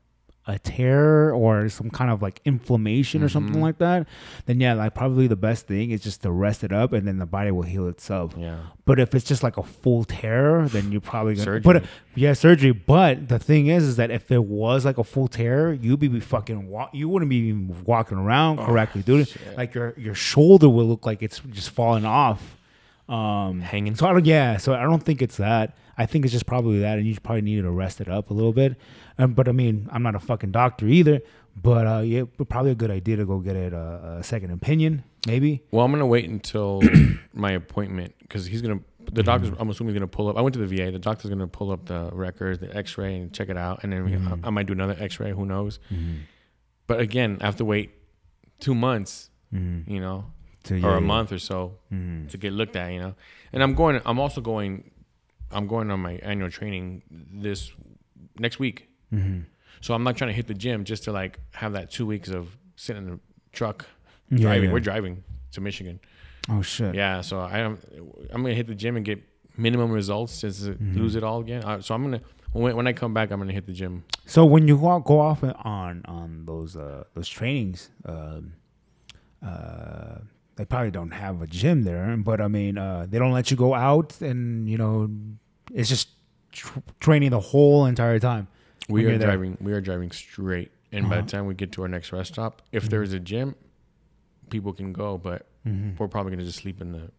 a, tear or some kind of like inflammation or something Mhm. like that, then yeah, like probably the best thing is just to rest it up and then the body will heal itself. yeah, But if it's just like a full tear, then you're probably gonna. Surgery. But uh, yeah, surgery. But the thing is, is that if it was like a full tear, you'd be fucking. Wa- you wouldn't be walking around correctly, dude. Oh, shit. Like your your shoulder will look like it's just falling off. Um, hanging. so I don't, yeah, so I don't think it's that. I think it's just probably that, and you probably needed to rest it up a little bit. Um, but I mean, I'm not a fucking doctor either. But uh, yeah, probably a good idea to go get it uh, a second opinion, maybe. Well, I'm gonna wait until my appointment because he's gonna. The doctor's. I'm assuming he's gonna pull up. I went to the VA. The doctor's gonna pull up the records, the X-ray, and check it out, and then we, I, I might do another X-ray. Who knows? But again, I have to wait two months. Mm-hmm. You know, So, or yeah, a month or so Mm-hmm. to get looked at. You know, and I'm going. I'm also going. I'm going on my annual training this next week. Mm-hmm. So I'm not trying to hit the gym just to like have that two weeks of sitting in the truck Yeah, driving. yeah. We're driving to Michigan. Oh shit. Yeah, so I am. I'm gonna hit the gym and get minimum results just to Mm-hmm. lose it all again. Uh, so I'm gonna when, when I come back, I'm gonna hit the gym. So when you go, go off on on those uh, those trainings, um, uh, they probably don't have a gym there, but I mean, uh, they don't let you go out, and you know, it's just tr- training the whole entire time. We are there. driving. We are driving straight, and by Uh-huh. the time we get to our next rest stop, Mm-hmm. if there's a gym, people can go. But Mm-hmm. we're probably gonna just sleep in the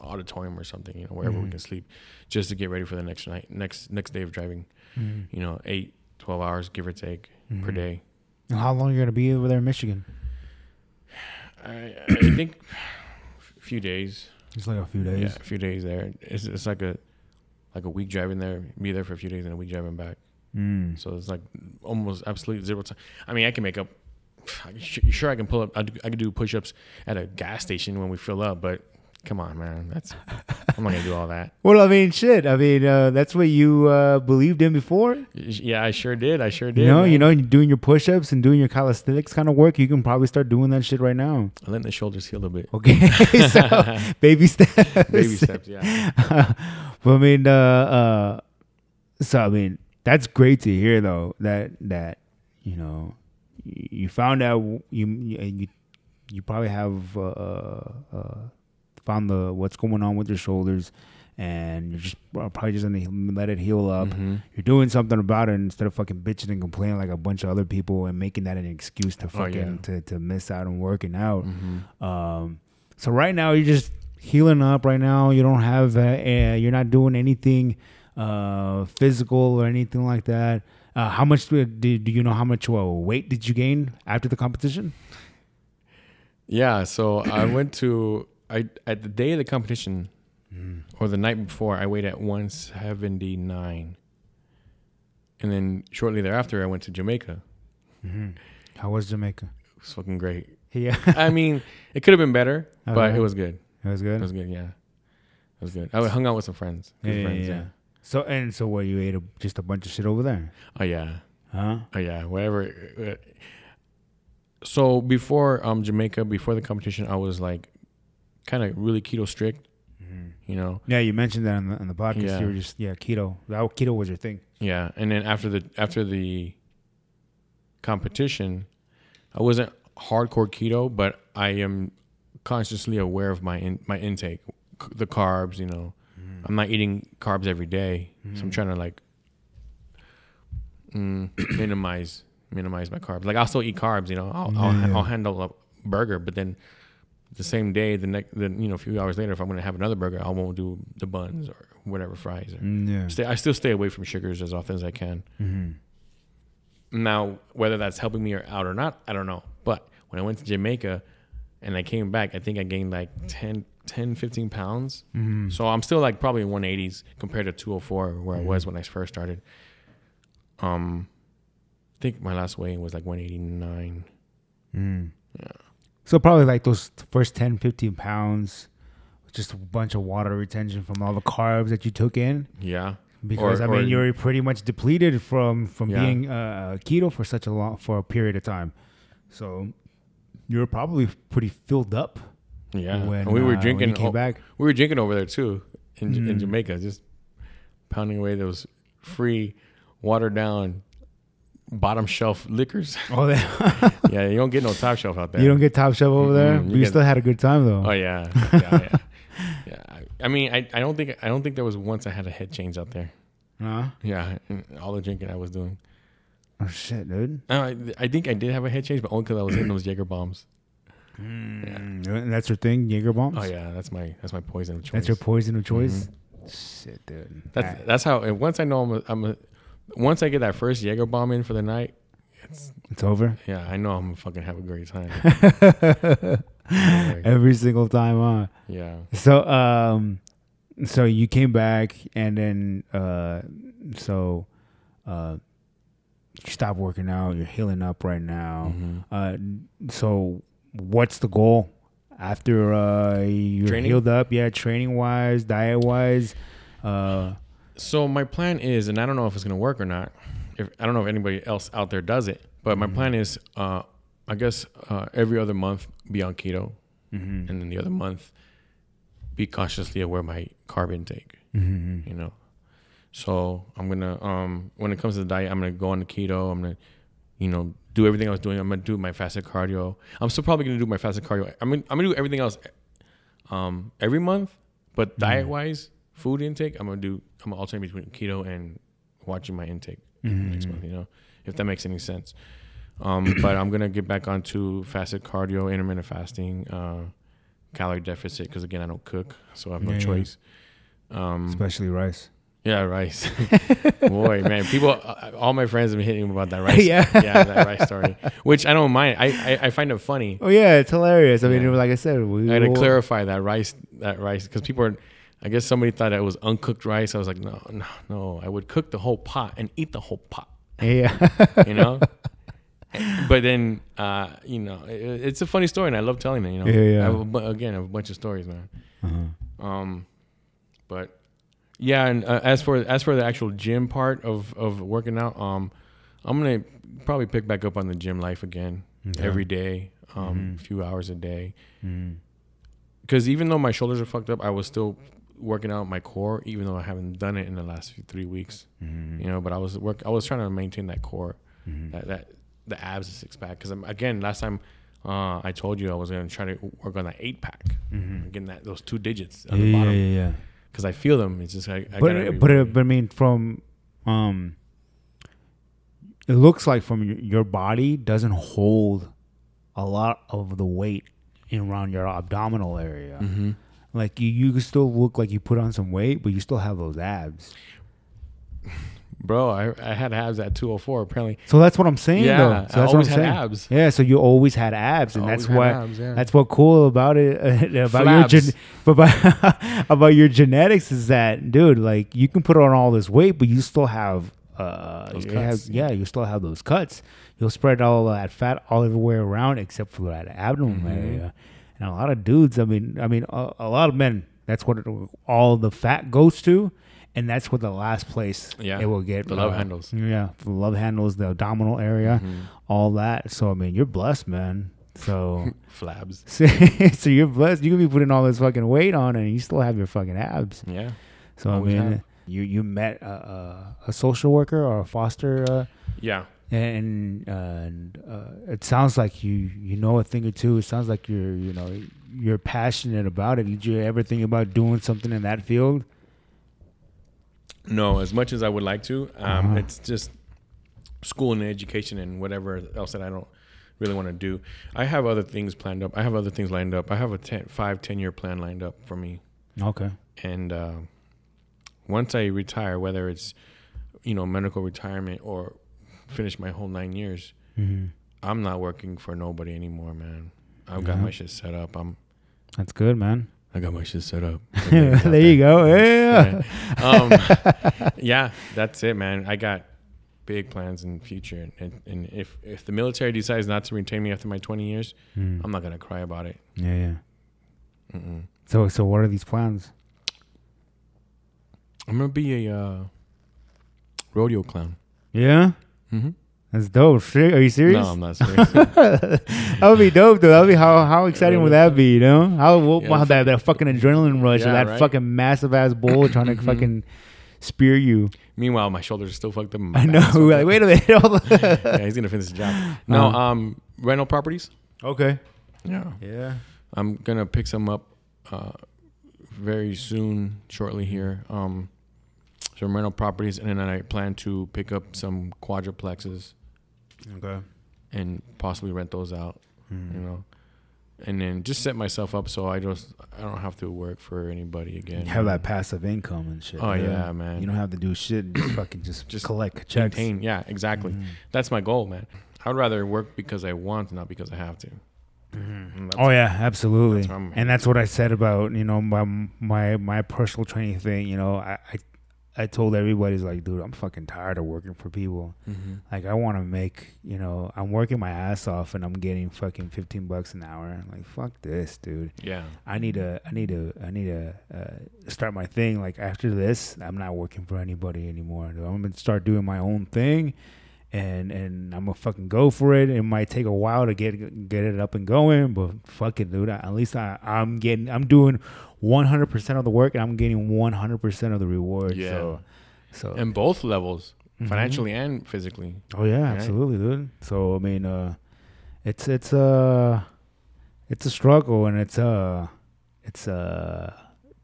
auditorium or something, you know, wherever Mm-hmm. we can sleep, just to get ready for the next night, next next day of driving. Mm-hmm. You know, eight, 12 hours, give or take, per day. And how long are you gonna be over there in Michigan? I, I think a few days. It's like a few Yeah, days. a few days there. It's, it's like a like a week driving there, be there for a few days, and a week driving back. Mm. So it's like almost absolute zero time. I mean, I can make up. Sure, I can pull up. I, do, I can do push-ups at a gas station when we fill up, but come on, man, that's I'm not gonna do all that. Well, I mean, shit. I mean, uh, that's what you uh, believed in before. Yeah, I sure did. I sure did. You know, you know, doing your push-ups and doing your calisthenics kind of work. You can probably start doing that shit right now. I'm letting the shoulders heal a bit. Okay, so baby steps. Baby steps. Yeah. But I mean, uh, uh, so I mean, that's great to hear though. That that you know, you found out you you you probably have uh, uh, found the what's going on with your shoulders, and you're just probably just gonna let it heal up. Mhm. You're doing something about it instead of fucking bitching and complaining like a bunch of other people and making that an excuse to Oh, fucking yeah. to, to miss out on working out. Mhm. Um, so right now you're just healing up. Right now you don't have, uh, uh, you're not doing anything uh, physical or anything like that. Uh, how much do, do, do you know? How much uh, weight did you gain after the competition? Yeah, so I went to I at the day of the competition or the night before I weighed at 179. And then shortly thereafter I went to Jamaica. How was Jamaica? It was fucking great. Yeah, I mean, it could have been better, but it was good. It was It good. was good, yeah. It was good. I hung out with some friends. Yeah, Good yeah, friends, yeah. So and so, what you ate a, just a bunch of shit over there, Oh yeah. huh? Oh yeah, whatever. So before um Jamaica, before the competition, I was like kind of really keto strict. You know, Yeah, you mentioned that on the, on the podcast. Yeah. You were just yeah keto. That keto was your thing. yeah. And then after the after the competition, I wasn't hardcore keto, but I am consciously aware of my in, my intake, c- the carbs. You know, I'm not eating carbs every day, so I'm trying to like mm, minimize minimize my carbs. Like I'll still eat carbs. You know, I'll I'll, I'll handle a burger, but then the same day, the next, then you know, a few hours later, if I'm gonna have another burger, I won't do the buns or whatever fries. Or Mm, yeah. stay, I still stay away from sugars as often as I can. Mm-hmm. Now, whether that's helping me or out or not, I don't know. But when I went to Jamaica and I came back, I think I gained like 10, 10 15 pounds. Mm-hmm. So I'm still like probably in 180s compared to 204 where I was when I first started. Um, I think my last weigh-in was like 189. Mm. So probably like those first 10, 15 pounds, just a bunch of water retention from all the carbs that you took in. Yeah. Because Or- I mean, you're pretty much depleted from from Yeah. being uh, keto for such a long for a period of time. So you're probably pretty filled up. Yeah. When, and we were uh, drinking. came o- back. We were drinking over there too in, in Mm. Jamaica, just pounding away those free, watered down, bottom shelf liquors. Oh, yeah, you don't get no top shelf out there. you don't get top shelf over there, you you get- still had a good time though. Oh yeah, yeah, yeah. yeah. I, I mean, I, I don't think I don't think there was once I had a head change out there. Huh? Yeah, all the drinking I was doing. Oh shit, dude. No, I, I think I did have a head change, but only because I was hitting those Jaeger bombs. Mm, and that's your thing, Jaeger bombs. Oh yeah, that's my that's my poison of choice. that's your poison of choice. Mm-hmm. Shit, dude. That's that's how. And once I know I'm a, I'm a, once I get that first Jaeger bomb in for the night, it's it's over yeah, I know I'm gonna fucking have a great time. Every single time, huh? yeah. So, um, so you came back, and then, uh, so, uh, you stopped working out. You're healing up right now. Mhm. Uh, so what's the goal after uh you're Training? healed up? Yeah, training wise, diet wise. Uh, So my plan is, and I don't know if it's gonna work or not. If I don't know if anybody else out there does it, but my plan is, uh, I guess uh, every other month be on keto, and then the other month be consciously aware of my carb intake. mm-hmm. You know, so I'm gonna um when it comes to the diet, I'm gonna go on the keto. I'm gonna, you know, do everything I was doing. I'm gonna do my fasted cardio. I'm still probably gonna do my fasted cardio. I'm gonna, I'm gonna do everything else, um, every month. But diet wise, food intake, I'm gonna do. I'm gonna alternate between keto and watching my intake next month. You know, if that makes any sense. Um, but I'm gonna get back onto fasted cardio, intermittent fasting, uh, calorie deficit because again I don't cook, so I have no Yeah, yeah. choice. Um, especially rice. Yeah, rice. Boy, man, people, uh, all my friends have been hitting me about that rice. Yeah. yeah, that rice story, which I don't mind. I I, I find it funny. Oh yeah, it's hilarious. I mean, Yeah. like I said, we I had to clarify that rice, that rice, because people are. I guess somebody thought it was uncooked rice. I was like, no, no, no. I would cook the whole pot and eat the whole pot. Yeah. You know. but then, uh, you know, it, it's a funny story, and I love telling it. You know. Yeah, yeah. I have a, again, I have a bunch of stories, man. Uh-huh. Um, but yeah, and uh, as for as for the actual gym part of of working out, um, I'm gonna probably pick back up on the gym life again Okay. every day, um, Mhm. a few hours a day. Mm. Because even though my shoulders are fucked up, I was still working out my core, even though I haven't done it in the last few, three weeks. Mhm. You know, but I was work. I was trying to maintain that core, Mhm. that that the abs, the six pack. Because again, last time. Uh, I told you I was gonna try to work on that eight pack, Mhm. getting that those two digits Yeah, on the yeah, bottom yeah, yeah. Because I feel them. It's just I, I but gotta it- be- but but I mean, from um, it looks like from your, your body doesn't hold a lot of the weight in around your abdominal area. Mhm. Like you, you still look like you put on some weight, but you still have those abs. Bro. I, I had abs at 204 apparently. So that's what I'm saying, Yeah, though. So that's always what I'm had saying. abs. Yeah, so you always had abs, and I that's had abs, yeah. That's what cool about it uh, about your Flabs. gen- about about your genetics is that, dude. Like you can put on all this weight, but you still have uh, you have- yeah, you still have those cuts. You'll spread all that fat all everywhere around except for that abdomen Mhm. area. And a lot of dudes, I mean, I mean, a, a lot of men. That's what it, all the fat goes to, and that's what the last place Yeah, it will get. the love uh, handles. Yeah, the love handles, the abdominal area, Mhm. all that. So I mean, you're blessed, man. So, Flabs. so, so you're blessed. You can be putting all this fucking weight on, and you still have your fucking abs. Yeah. So I mean, have. you you met a, a, a social worker or a foster, uh, Yeah. and uh, and uh, it sounds like you you know a thing or two. It sounds like you're you know you're passionate about it. Did you ever think about doing something in that field? No, as much as I would like to, um, Uh-huh. it's just school and education and whatever else that I don't really want to do. I have other things planned up. I have other things lined up. I have a 10, five, 10 year plan lined up for me. Okay. And uh, once I retire, whether it's, you know, medical retirement or finish my whole nine years, hmm I'm not working for nobody anymore, man. I've got my shit set up. I'm, That's good, man. I got my shit set up. there you go. Yeah. um, yeah, that's it, man. I got big plans in the future, and, and if if the military decides not to retain me after my 20 years, Mm. I'm not gonna cry about it. Yeah, yeah. Mm-mm. So so what are these plans? I'm gonna be a uh, rodeo clown. Yeah. Mm-hmm. That's dope. Are you serious? No, I'm not serious. that would be dope, though. That would be how how exciting would that be? You know, how what, Yeah, wow, that that fucking adrenaline rush of Yeah, that right? fucking massive ass bull trying to Mhm. fucking spear you. Meanwhile, my shoulders are still fucked up. I know. We're like, wait a minute. yeah, he's gonna finish the job. No, Uh-huh. um, rental properties. okay. Yeah, Yeah. I'm gonna pick some up uh, very soon, shortly here. Um, some rental properties, and then I plan to pick up some quadruplexes Okay. and possibly rent those out. Hmm. You know, and then just set myself up so I just I don't have to work for anybody again. You have that passive income and shit. Oh yeah, man. You don't have to do shit. Just fucking just, Just collect checks. Maintain. Yeah, exactly. Mhm. That's my goal, man. I would rather work because I want, not because I have to. Mhm. Oh yeah, absolutely. that's and that's what I said about you know my my my personal training thing. You know, I I, I told everybody's like, dude, I'm fucking tired of working for people. Mhm. Like I want to make you know I'm working my ass off and I'm getting fucking 15 bucks an hour. Like fuck this, dude. Yeah. I need to I need to I need to uh, start my thing. Like after this, I'm not working for anybody anymore. dude. I'm gonna start doing my own thing, and and I'm gonna fucking go for it. It might take a while to get get it up and going, but fuck it, dude. At least I I'm getting I'm doing 100 percent of the work and I'm getting 100 percent of the reward. Yeah. So, so And both levels, Mhm. financially and physically. Oh yeah, Right? absolutely, dude. So I mean, uh, it's it's uh it's a struggle and it's uh it's uh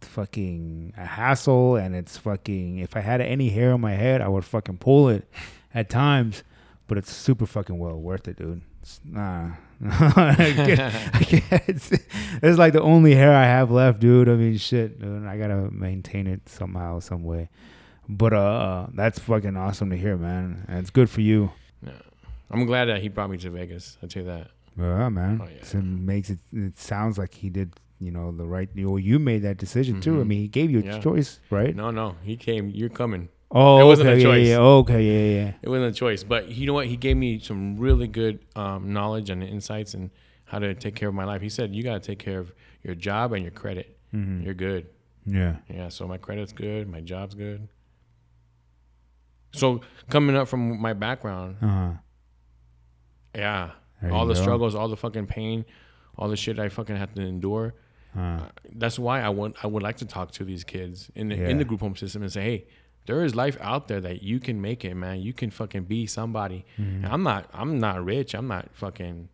fucking a hassle and it's fucking if I had any hair on my head I would fucking pull it at times, but it's super fucking well worth it, dude. It's, nah. I can't- I can't- it's, it's like the only hair I have left, dude. I mean, shit, dude. I gotta maintain it somehow, some way. But uh, that's fucking awesome to hear, man. And it's good for you. Yeah. I'm glad that he brought me to Vegas. I'll tell you that. Yeah, man. Oh, yeah. So it makes it. It sounds like he did. You know, the right. Well, you made that decision too. I Mhm. mean, he gave you a Yeah. choice, right? No, no, he came. You're coming. Oh, It wasn't a okay, yeah, choice. Yeah, okay, yeah, yeah. It wasn't a choice, but you know what? He gave me some really good um, knowledge and insights and how to take care of my life. He said, "You got to take care of your job and your credit. Mhm. You're good." Yeah. Yeah, so my credit's good, my job's good. So coming up from my background, Uh huh. yeah, There all the go. struggles, all the fucking pain, all the shit I fucking had to endure. Uh, Uh, that's why I want I would like to talk to these kids in the, Yeah. in the group home system and say, hey, there is life out there that you can make it, man. You can fucking be somebody. mhm. I'm not I'm not rich. I'm not fucking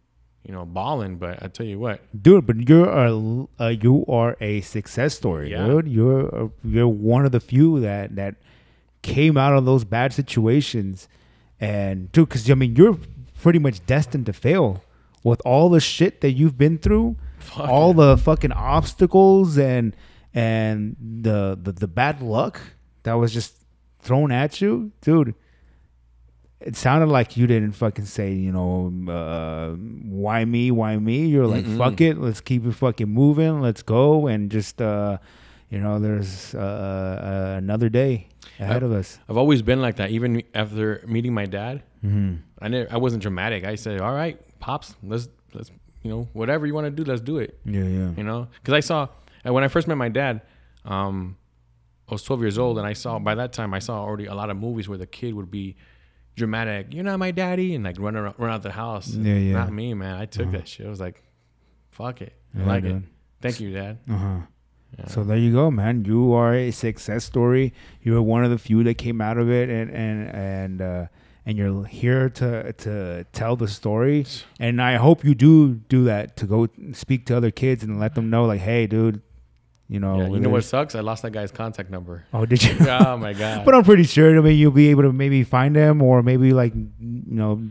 you know balling, but I tell you what, dude, but you're a uh, you are a success story, Yeah. dude. You're a, you're one of the few that that came out of those bad situations, and dude, because I mean, you're pretty much destined to fail with all the shit that you've been through. fuck all yeah. the fucking obstacles and and the, the the bad luck that was just thrown at you, dude. It sounded like you didn't fucking say, you know, uh, why me, why me. You're like, Mm-mm. fuck it, let's keep it fucking moving, let's go, and just, uh, you know, there's uh, uh, another day ahead of us. I've always been like that. Even after meeting my dad, Mm-hmm. I never, I wasn't dramatic. I said, all right, pops, let's let's you know whatever you want to do, let's do it. Yeah, yeah. you know because i saw when i first met my dad um i was 12 years old and i saw by that time i saw already a lot of movies where the kid would be dramatic. You're not my daddy, and like run around, run out the house. Yeah, yeah. Not me, man. I took Uh-huh. that shit. I was like, fuck it. I Yeah, like it. Thank you, dad. Uh huh. Yeah. So there you go, man. You are a success story. You were one of the few that came out of it, and and and uh, and you're here to to tell the story. And I hope you do do that to go speak to other kids and let them know, like, hey, dude, you know, yeah, you know what sucks? I lost that guy's contact number. Oh, did you? oh my god. but I'm pretty sure. I mean, you'll be able to maybe find him, or maybe like, you know,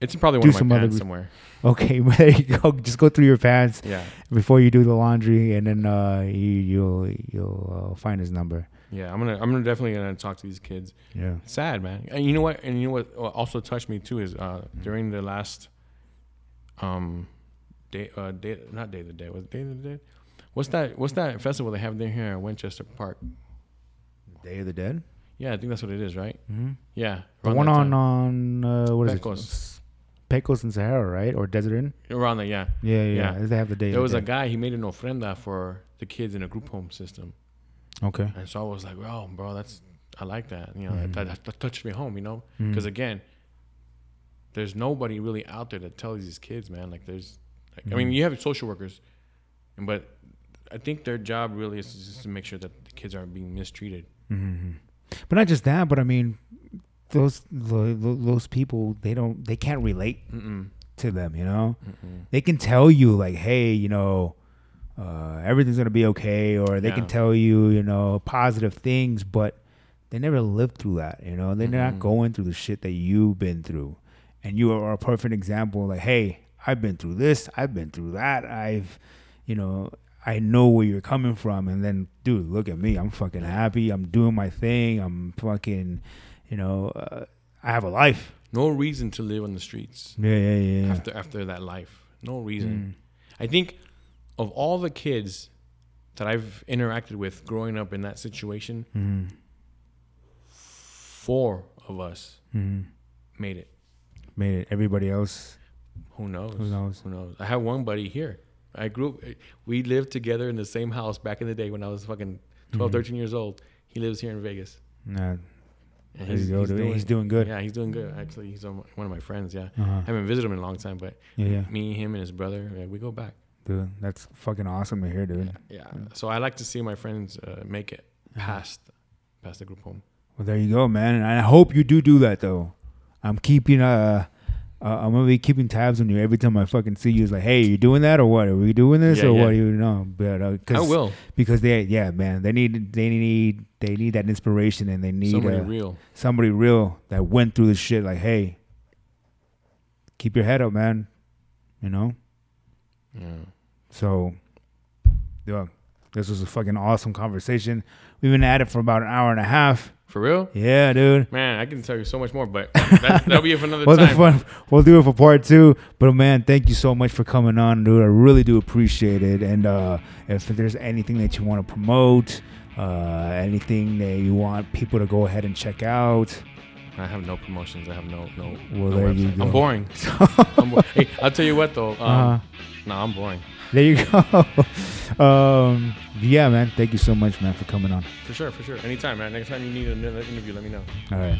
it's probably do one of some my other somewhere. okay, there you go. Just go through your pants Yeah. before you do the laundry, and then uh, you, you'll you'll uh, find his number. Yeah. I'm gonna I'm gonna definitely gonna talk to these kids. Yeah. It's sad, man. And you know what? And you know what also touched me too is uh, during the last um day uh day not day of the day was it day of the day. What's that? What's that festival they have there here at Winchester Park? Day of the Dead. Yeah, I think that's what it is, right? Mm-hmm. Yeah, The one on time. on uh, what is Pecos. it? Pecos and Sahara, right? Or Desert Inn? around there. Yeah, Yeah, yeah. Yeah. They have the day. there was the a guy. He made an ofrenda for the kids in a group home system, Okay. and so I was like, "Oh, bro, that's I like that. You know, Mhm. that, that, that touched me home. You know, because again, there's nobody really out there that tells these kids, man. Like, there's, like, I mean, Mhm. you have social workers, but I think their job really is just to make sure that the kids aren't being mistreated. hmm But not just that, but I mean, those those people they don't they can't relate Mm-mm. to them. You know, Mm-mm. they can tell you like, hey, you know. Uh, everything's gonna be okay, or they can tell you, you know, positive things, but they never lived through that. You know, they're not Mhm. going through the shit that you've been through, and you are a perfect example. Like, hey, I've been through this, I've been through that, I've, you know, I know where you're coming from, and then, dude, look at me, I'm fucking happy, I'm doing my thing, I'm fucking, you know, uh, I have a life. No reason to live on the streets Yeah, yeah, yeah. after after that life. No reason. Mm. I think of all the kids that I've interacted with growing up in that situation, Mm. four of us Mm. made it. Made it. Everybody else, Who knows? who knows? Who knows? I have one buddy here. I grew up, we lived together in the same house back in the day when I was fucking 12, Mhm. 13 years old. He lives here in Vegas. Nah, And there you go. dude. he's doing good. Yeah, he's doing good. Actually, he's on- one of my friends. Yeah. Uh-huh. I haven't visited him in a long time, but Yeah, yeah, me, him, and his brother, yeah, we go back. dude. That's fucking awesome to hear, dude. Yeah. So I like to see my friends uh, make it past past the group home. Well, there you go, man. And I hope you do do that, though. I'm keeping uh, uh I'm gonna be keeping tabs on you every time I fucking see you. It's like, hey, you doing that or what? Are we doing this Yeah, or yeah. what? You know, but uh, I will. because they, yeah, man, they need, they need, they need that inspiration and they need Somebody uh, real. somebody real that went through the shit. Like, hey, keep your head up, man. You know. Yeah. So, yeah, this was a fucking awesome conversation. We've been at it for about an hour and a half. For real? Yeah, dude. Man, I can tell you so much more, but that, that'll be for another time. fun, we'll do it for part two. But man, thank you so much for coming on, dude. I really do appreciate it. And uh, if there's anything that you want to promote, uh, anything that you want people to go ahead and check out, I have no promotions. I have no no. Well, no there you go. I'm boring. I'm bo- hey, I'll tell you what though. Um, uh, No, I'm boring there you go. um, yeah, man. Thank you so much, man, for coming on. for sure. For sure. Anytime, man. Next time you need another interview, let me know. All right.